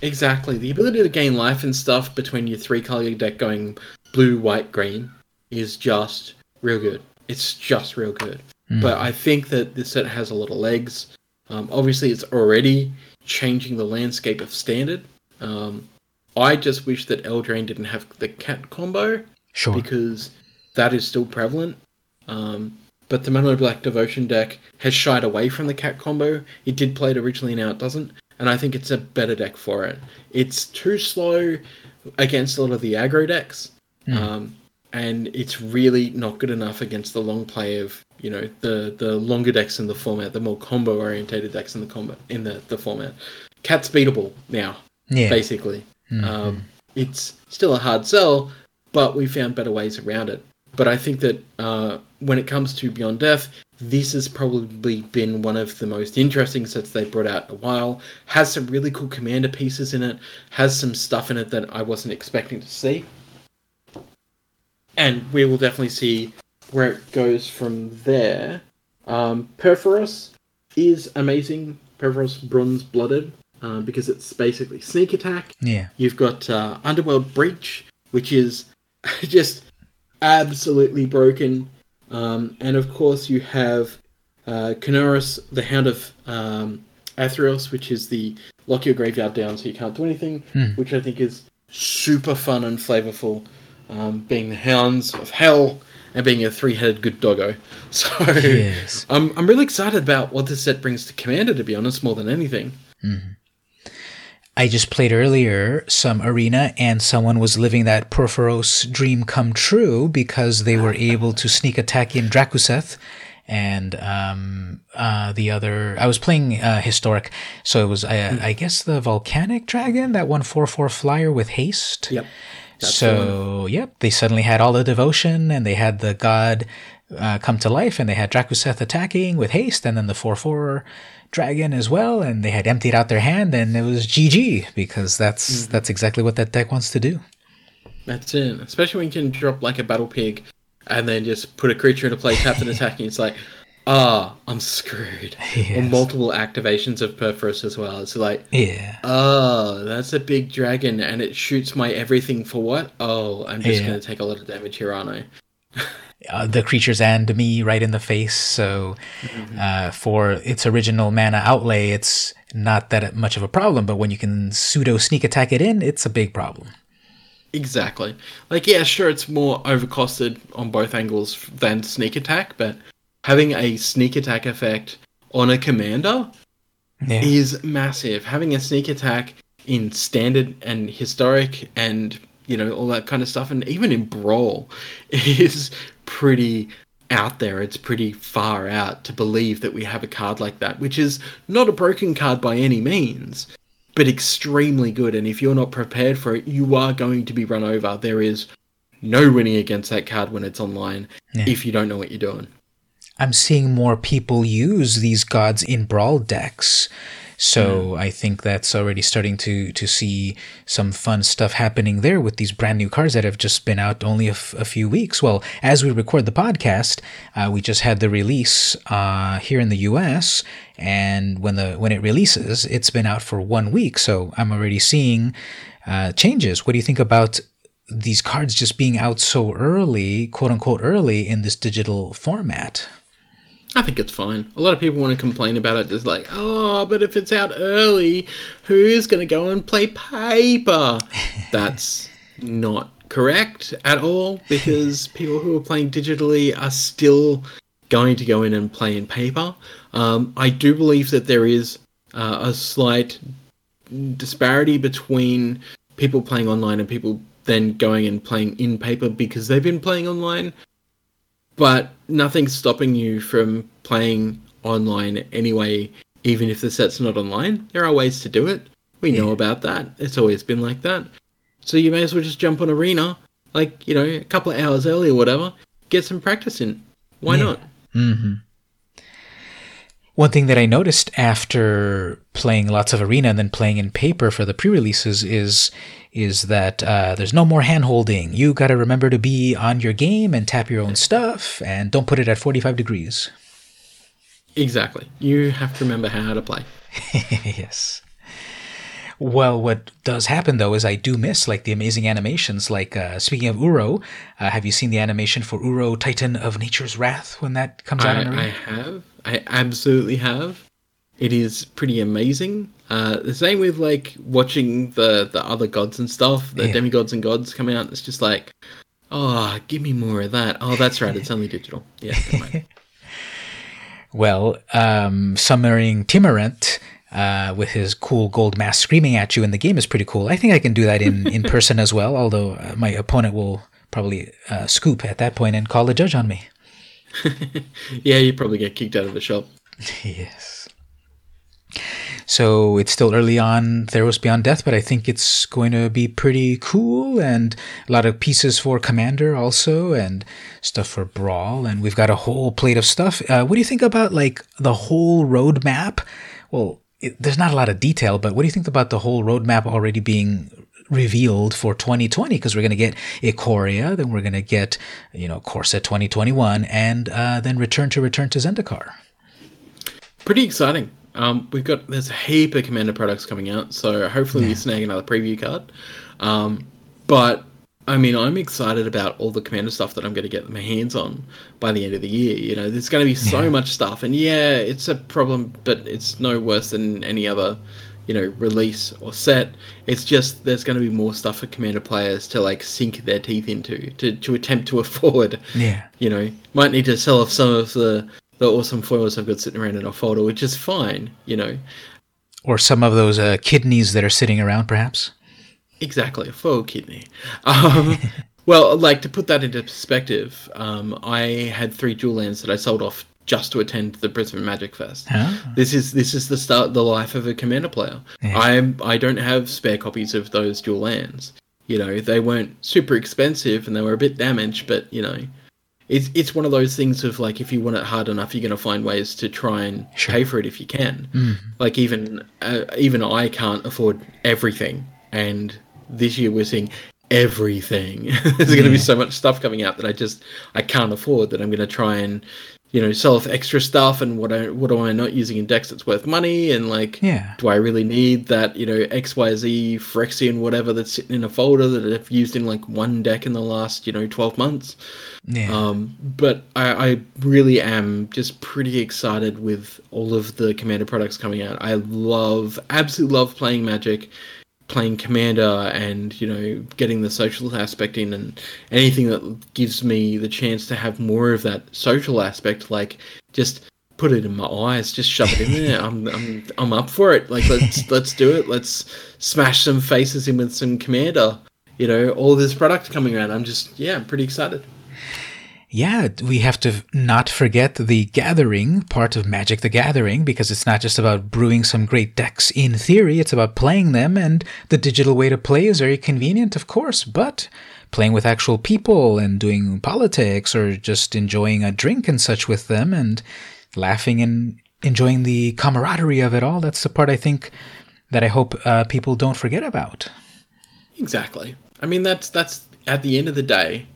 Exactly. The ability to gain life and stuff between your three color deck going blue, white, green is just real good. It's just real good. Mm. But I think that this set has a lot of legs. Um, obviously, it's already changing the landscape of standard. Um, I just wish that Eldraine didn't have the cat combo. Sure. Because that is still prevalent. Um, but the Mono Black Devotion deck has shied away from the cat combo. It did play it originally, now it doesn't. And I think it's a better deck for it. It's too slow against a lot of the aggro decks. Mm. Um, and it's really not good enough against the long play of you know the the longer decks in the format, the more combo orientated decks in the combat in the the format. Cat's beatable now, yeah. basically. Mm-hmm. Um, it's still a hard sell, but we found better ways around it. But I think that uh, when it comes to Beyond Death, this has probably been one of the most interesting sets they've brought out in a while. Has some really cool commander pieces in it. Has some stuff in it that I wasn't expecting to see. And we will definitely see where it goes from there. Um, Purphoros is amazing. Purphoros Bronze Blooded um, because it's basically sneak attack. Yeah. You've got uh, Underworld Breach, which is [LAUGHS] just absolutely broken. Um, and of course, you have uh, the Hound of um, Athreos, which is the lock your graveyard down so you can't do anything, hmm. which I think is super fun and flavorful. Um, being the Hounds of Hell and being a three-headed good doggo. [LAUGHS] So yes. I'm I'm really excited about what this set brings to Commander. To be honest, more than anything. Mm-hmm. I just played earlier some arena and someone was living that Purphoros dream come true because they were able to sneak attack in Drakuseth and um, uh, the other I was playing uh, historic, so it was uh, I guess the volcanic dragon that one four four flyer with haste. Yep. so yep, they suddenly had all the devotion and they had the god uh, come to life and they had Drakuseth attacking with haste and then the four four dragon as well, and they had emptied out their hand, and it was GG because that's mm. that's exactly what that deck wants to do. That's it. Especially when you can drop like a battle pig, and then just put a creature into play, tap [LAUGHS] and attacking. It's like, ah, oh, I'm screwed. Yes. Or multiple activations of Purphoros as well. It's like, yeah, oh, that's a big dragon, and it shoots my everything for what? Oh, I'm just yeah. gonna take a lot of damage here, aren't I? [LAUGHS] uh, the creatures and me right in the face. So mm-hmm. uh, for its original mana outlay, it's not that much of a problem. But when you can pseudo sneak attack it in, it's a big problem. Exactly. Like, yeah, sure, it's more overcosted on both angles than sneak attack, but having a sneak attack effect on a commander yeah. is massive. Having a sneak attack in standard and historic and you know all that kind of stuff and even in brawl [LAUGHS] is pretty out there. It's pretty far out to believe that we have a card like that, which is not a broken card by any means, but extremely good. And if you're not prepared for it, you are going to be run over. There is no winning against that card when it's online yeah. if you don't know what you're doing. I'm seeing more people use these gods in brawl decks so mm. I think that's already starting to to see some fun stuff happening there with these brand new cars that have just been out only a, f- a few weeks. Well, as we record the podcast, uh, we just had the release uh, here in the U.S. and when the when it releases, it's been out for one week. So I'm already seeing uh, changes. What do you think about these cards just being out so early, quote unquote, early in this digital format? I think it's fine. A lot of people want to complain about it. Just like, oh, but if it's out early, who's going to go and play paper? [LAUGHS] That's not correct at all because [LAUGHS] people who are playing digitally are still going to go in and play in paper. Um, I do believe that there is uh, a slight disparity between people playing online and people then going and playing in paper because they've been playing online but nothing's stopping you from playing online anyway, even if the set's not online. There are ways to do it. We yeah. know about that. It's always been like that. So you may as well just jump on Arena, like, you know, a couple of hours early or whatever, get some practice in. Why yeah. not? Mm-hmm. One thing that I noticed after playing lots of arena and then playing in paper for the pre-releases is is that uh, there's no more hand holding. You got to remember to be on your game and tap your own stuff, and don't put it at 45 degrees. Exactly. You have to remember how to play. [LAUGHS] yes. Well, what does happen though is I do miss like the amazing animations. Like uh, speaking of Uro, uh, have you seen the animation for Uro, Titan of Nature's Wrath, when that comes out? I, I have. I absolutely have. It is pretty amazing. Uh, the same with like watching the the other gods and stuff, the yeah. demigods and gods come out. It's just like, oh, give me more of that. Oh, that's right. It's only digital. Yeah. [LAUGHS] well, um, summoning Tymaret uh, with his cool gold mask screaming at you in the game is pretty cool. I think I can do that in, in [LAUGHS] person as well, although uh, my opponent will probably uh, scoop at that point and call a judge on me. [LAUGHS] yeah, you probably get kicked out of the shop. yes. So it's still early on Theros Beyond Death, but I think it's going to be pretty cool and a lot of pieces for Commander also and stuff for Brawl. And we've got a whole plate of stuff. Uh, what do you think about like the whole roadmap? Well, it, there's not a lot of detail, but what do you think about the whole roadmap already being revealed for 2020? Because we're going to get Ikoria, then we're going to get, you know, Core Set 2021, and uh, then Return to Return to Zendikar. Pretty exciting. Um, we've got there's a heap of Commander products coming out, so hopefully yeah. we snag another preview card. Um, but I mean, I'm excited about all the commander stuff that I'm going to get my hands on by the end of the year. You know, there's going to be so yeah. much stuff, and yeah, it's a problem, but it's no worse than any other, you know, release or set. It's just there's going to be more stuff for commander players to like sink their teeth into to to attempt to [LAUGHS] afford. Yeah, you know, might need to sell off some of the the awesome foils I've got sitting around in a folder, which is fine. You know, or some of those uh, kidneys that are sitting around, perhaps. Exactly, a faux kidney. Um, [LAUGHS] well, like to put that into perspective, um, I had three dual lands that I sold off just to attend the Brisbane Magic Fest. Oh. This is this is the start, the life of a commander player. Yeah. I I don't have spare copies of those dual lands. You know, they weren't super expensive and they were a bit damaged, but you know, it's it's one of those things of like if you want it hard enough, you're going to find ways to try and sure. pay for it if you can. Mm. Like even uh, even I can't afford everything, and this year we're seeing everything. [LAUGHS] There's going to be so much stuff coming out that I just I can't afford. That I'm going to try and you know sell off extra stuff and what I what am I not using in decks that's worth money and like yeah. do I really need that you know X Y Z Phyrexian whatever that's sitting in a folder that I've used in like one deck in the last you know 12 months. Yeah. Um, but I, I really am just pretty excited with all of the commander products coming out. I love absolutely love playing Magic playing commander and you know getting the social aspect in and anything that gives me the chance to have more of that social aspect like just put it in my eyes just shove it in there. [LAUGHS] I'm i'm i'm up for it. Like let's [LAUGHS] let's do it. Let's smash some faces in with some commander. You know all this product coming around. I'm just yeah i'm pretty excited yeah, we have to not forget the gathering part of Magic the Gathering because it's not just about brewing some great decks in theory, it's about playing them, and the digital way to play is very convenient, of course, but playing with actual people and doing politics or just enjoying a drink and such with them and laughing and enjoying the camaraderie of it all, that's the part I think that I hope uh, people don't forget about. Exactly. I mean, that's that's at the end of the day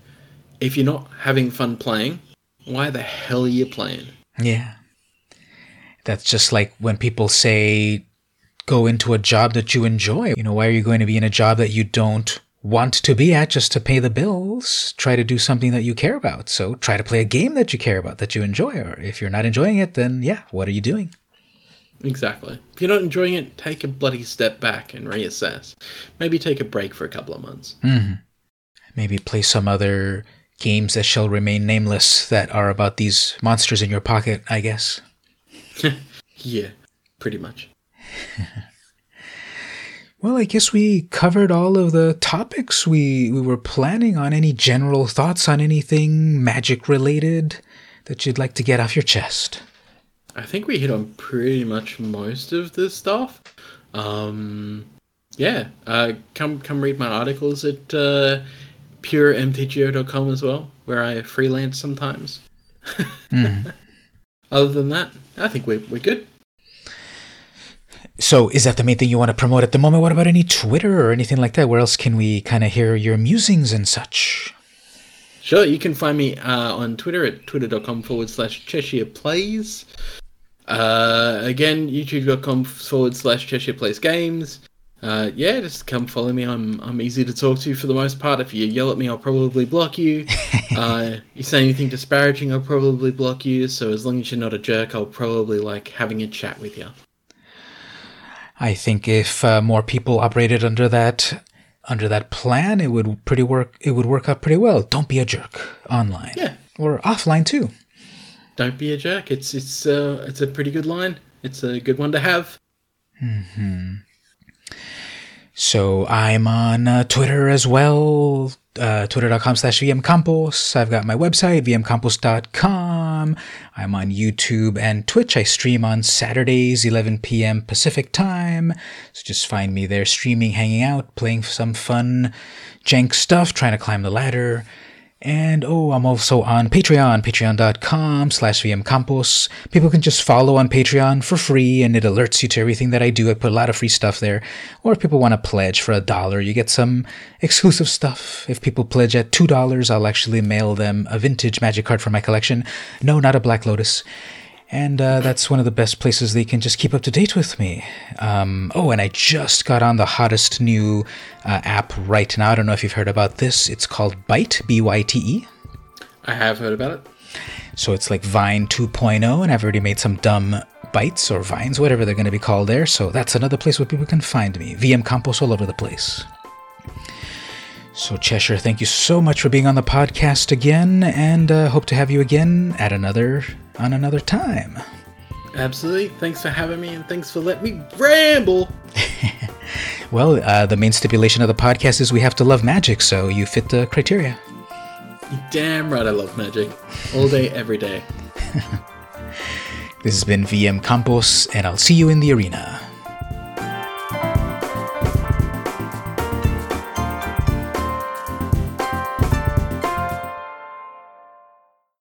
if you're not having fun playing, why the hell are you playing? Yeah. That's just like when people say, go into a job that you enjoy. You know, why are you going to be in a job that you don't want to be at just to pay the bills? Try to do something that you care about. So try to play a game that you care about, that you enjoy. Or if you're not enjoying it, then yeah, what are you doing? Exactly. If you're not enjoying it, take a bloody step back and reassess. Maybe take a break for a couple of months. Mm-hmm. Maybe play some other games that shall remain nameless that are about these monsters in your pocket, I guess. [LAUGHS] yeah, pretty much. [LAUGHS] well, I guess we covered all of the topics we, we were planning on. Any general thoughts on anything magic related that you'd like to get off your chest? I think we hit on pretty much most of the stuff. Um, yeah, uh, come come read my articles at uh, puremtgo.com as well, where I freelance sometimes. mm. [LAUGHS] other than that, I think we're, we're good. So, is that the main thing you want to promote at the moment? What about any Twitter or anything like that? Where else can we kind of hear your musings and such? Sure, you can find me uh, on Twitter at twitter.com forward slash Cheshire Plays. Uh, again, youtube.com forward slash Cheshire Plays Games. Uh, yeah, just come follow me. I'm I'm easy to talk to for the most part. If you yell at me, I'll probably block you. [LAUGHS] uh, you say anything disparaging, I'll probably block you. So as long as you're not a jerk, I'll probably like having a chat with you. I think if uh, more people operated under that under that plan, it would pretty work. It would work out pretty well. Don't be a jerk online. Yeah, or offline too. Don't be a jerk. It's it's uh it's a pretty good line. It's a good one to have. Hmm. So I'm on uh, Twitter as well, uh, twitter.com slash vmcampos. I've got my website, vmcampos.com. I'm on YouTube and Twitch. I stream on Saturdays, 11 p.m. Pacific time. So just find me there streaming, hanging out, playing some fun jank stuff, trying to climb the ladder. And oh, I'm also on Patreon, patreon.com slash vmcampos. People can just follow on Patreon for free and it alerts you to everything that I do. I put a lot of free stuff there. Or if people want to pledge for a dollar, you get some exclusive stuff. If people pledge at $2, I'll actually mail them a vintage magic card from my collection. No, not a Black Lotus and uh, that's one of the best places they can just keep up to date with me. Um, oh, and I just got on the hottest new uh, app right now. I don't know if you've heard about this. It's called Byte, B Y T E. I have heard about it. So it's like Vine 2.0, and I've already made some dumb bites or vines, whatever they're going to be called there. So that's another place where people can find me. VM Campos all over the place. So, Cheshire, thank you so much for being on the podcast again, and uh, hope to have you again at another on another time. Absolutely. Thanks for having me, and thanks for letting me ramble. [LAUGHS] well, uh, the main stipulation of the podcast is we have to love magic, so you fit the criteria. damn right, I love magic. All day, [LAUGHS] every day. this has been VM Campos, and I'll see you in the arena.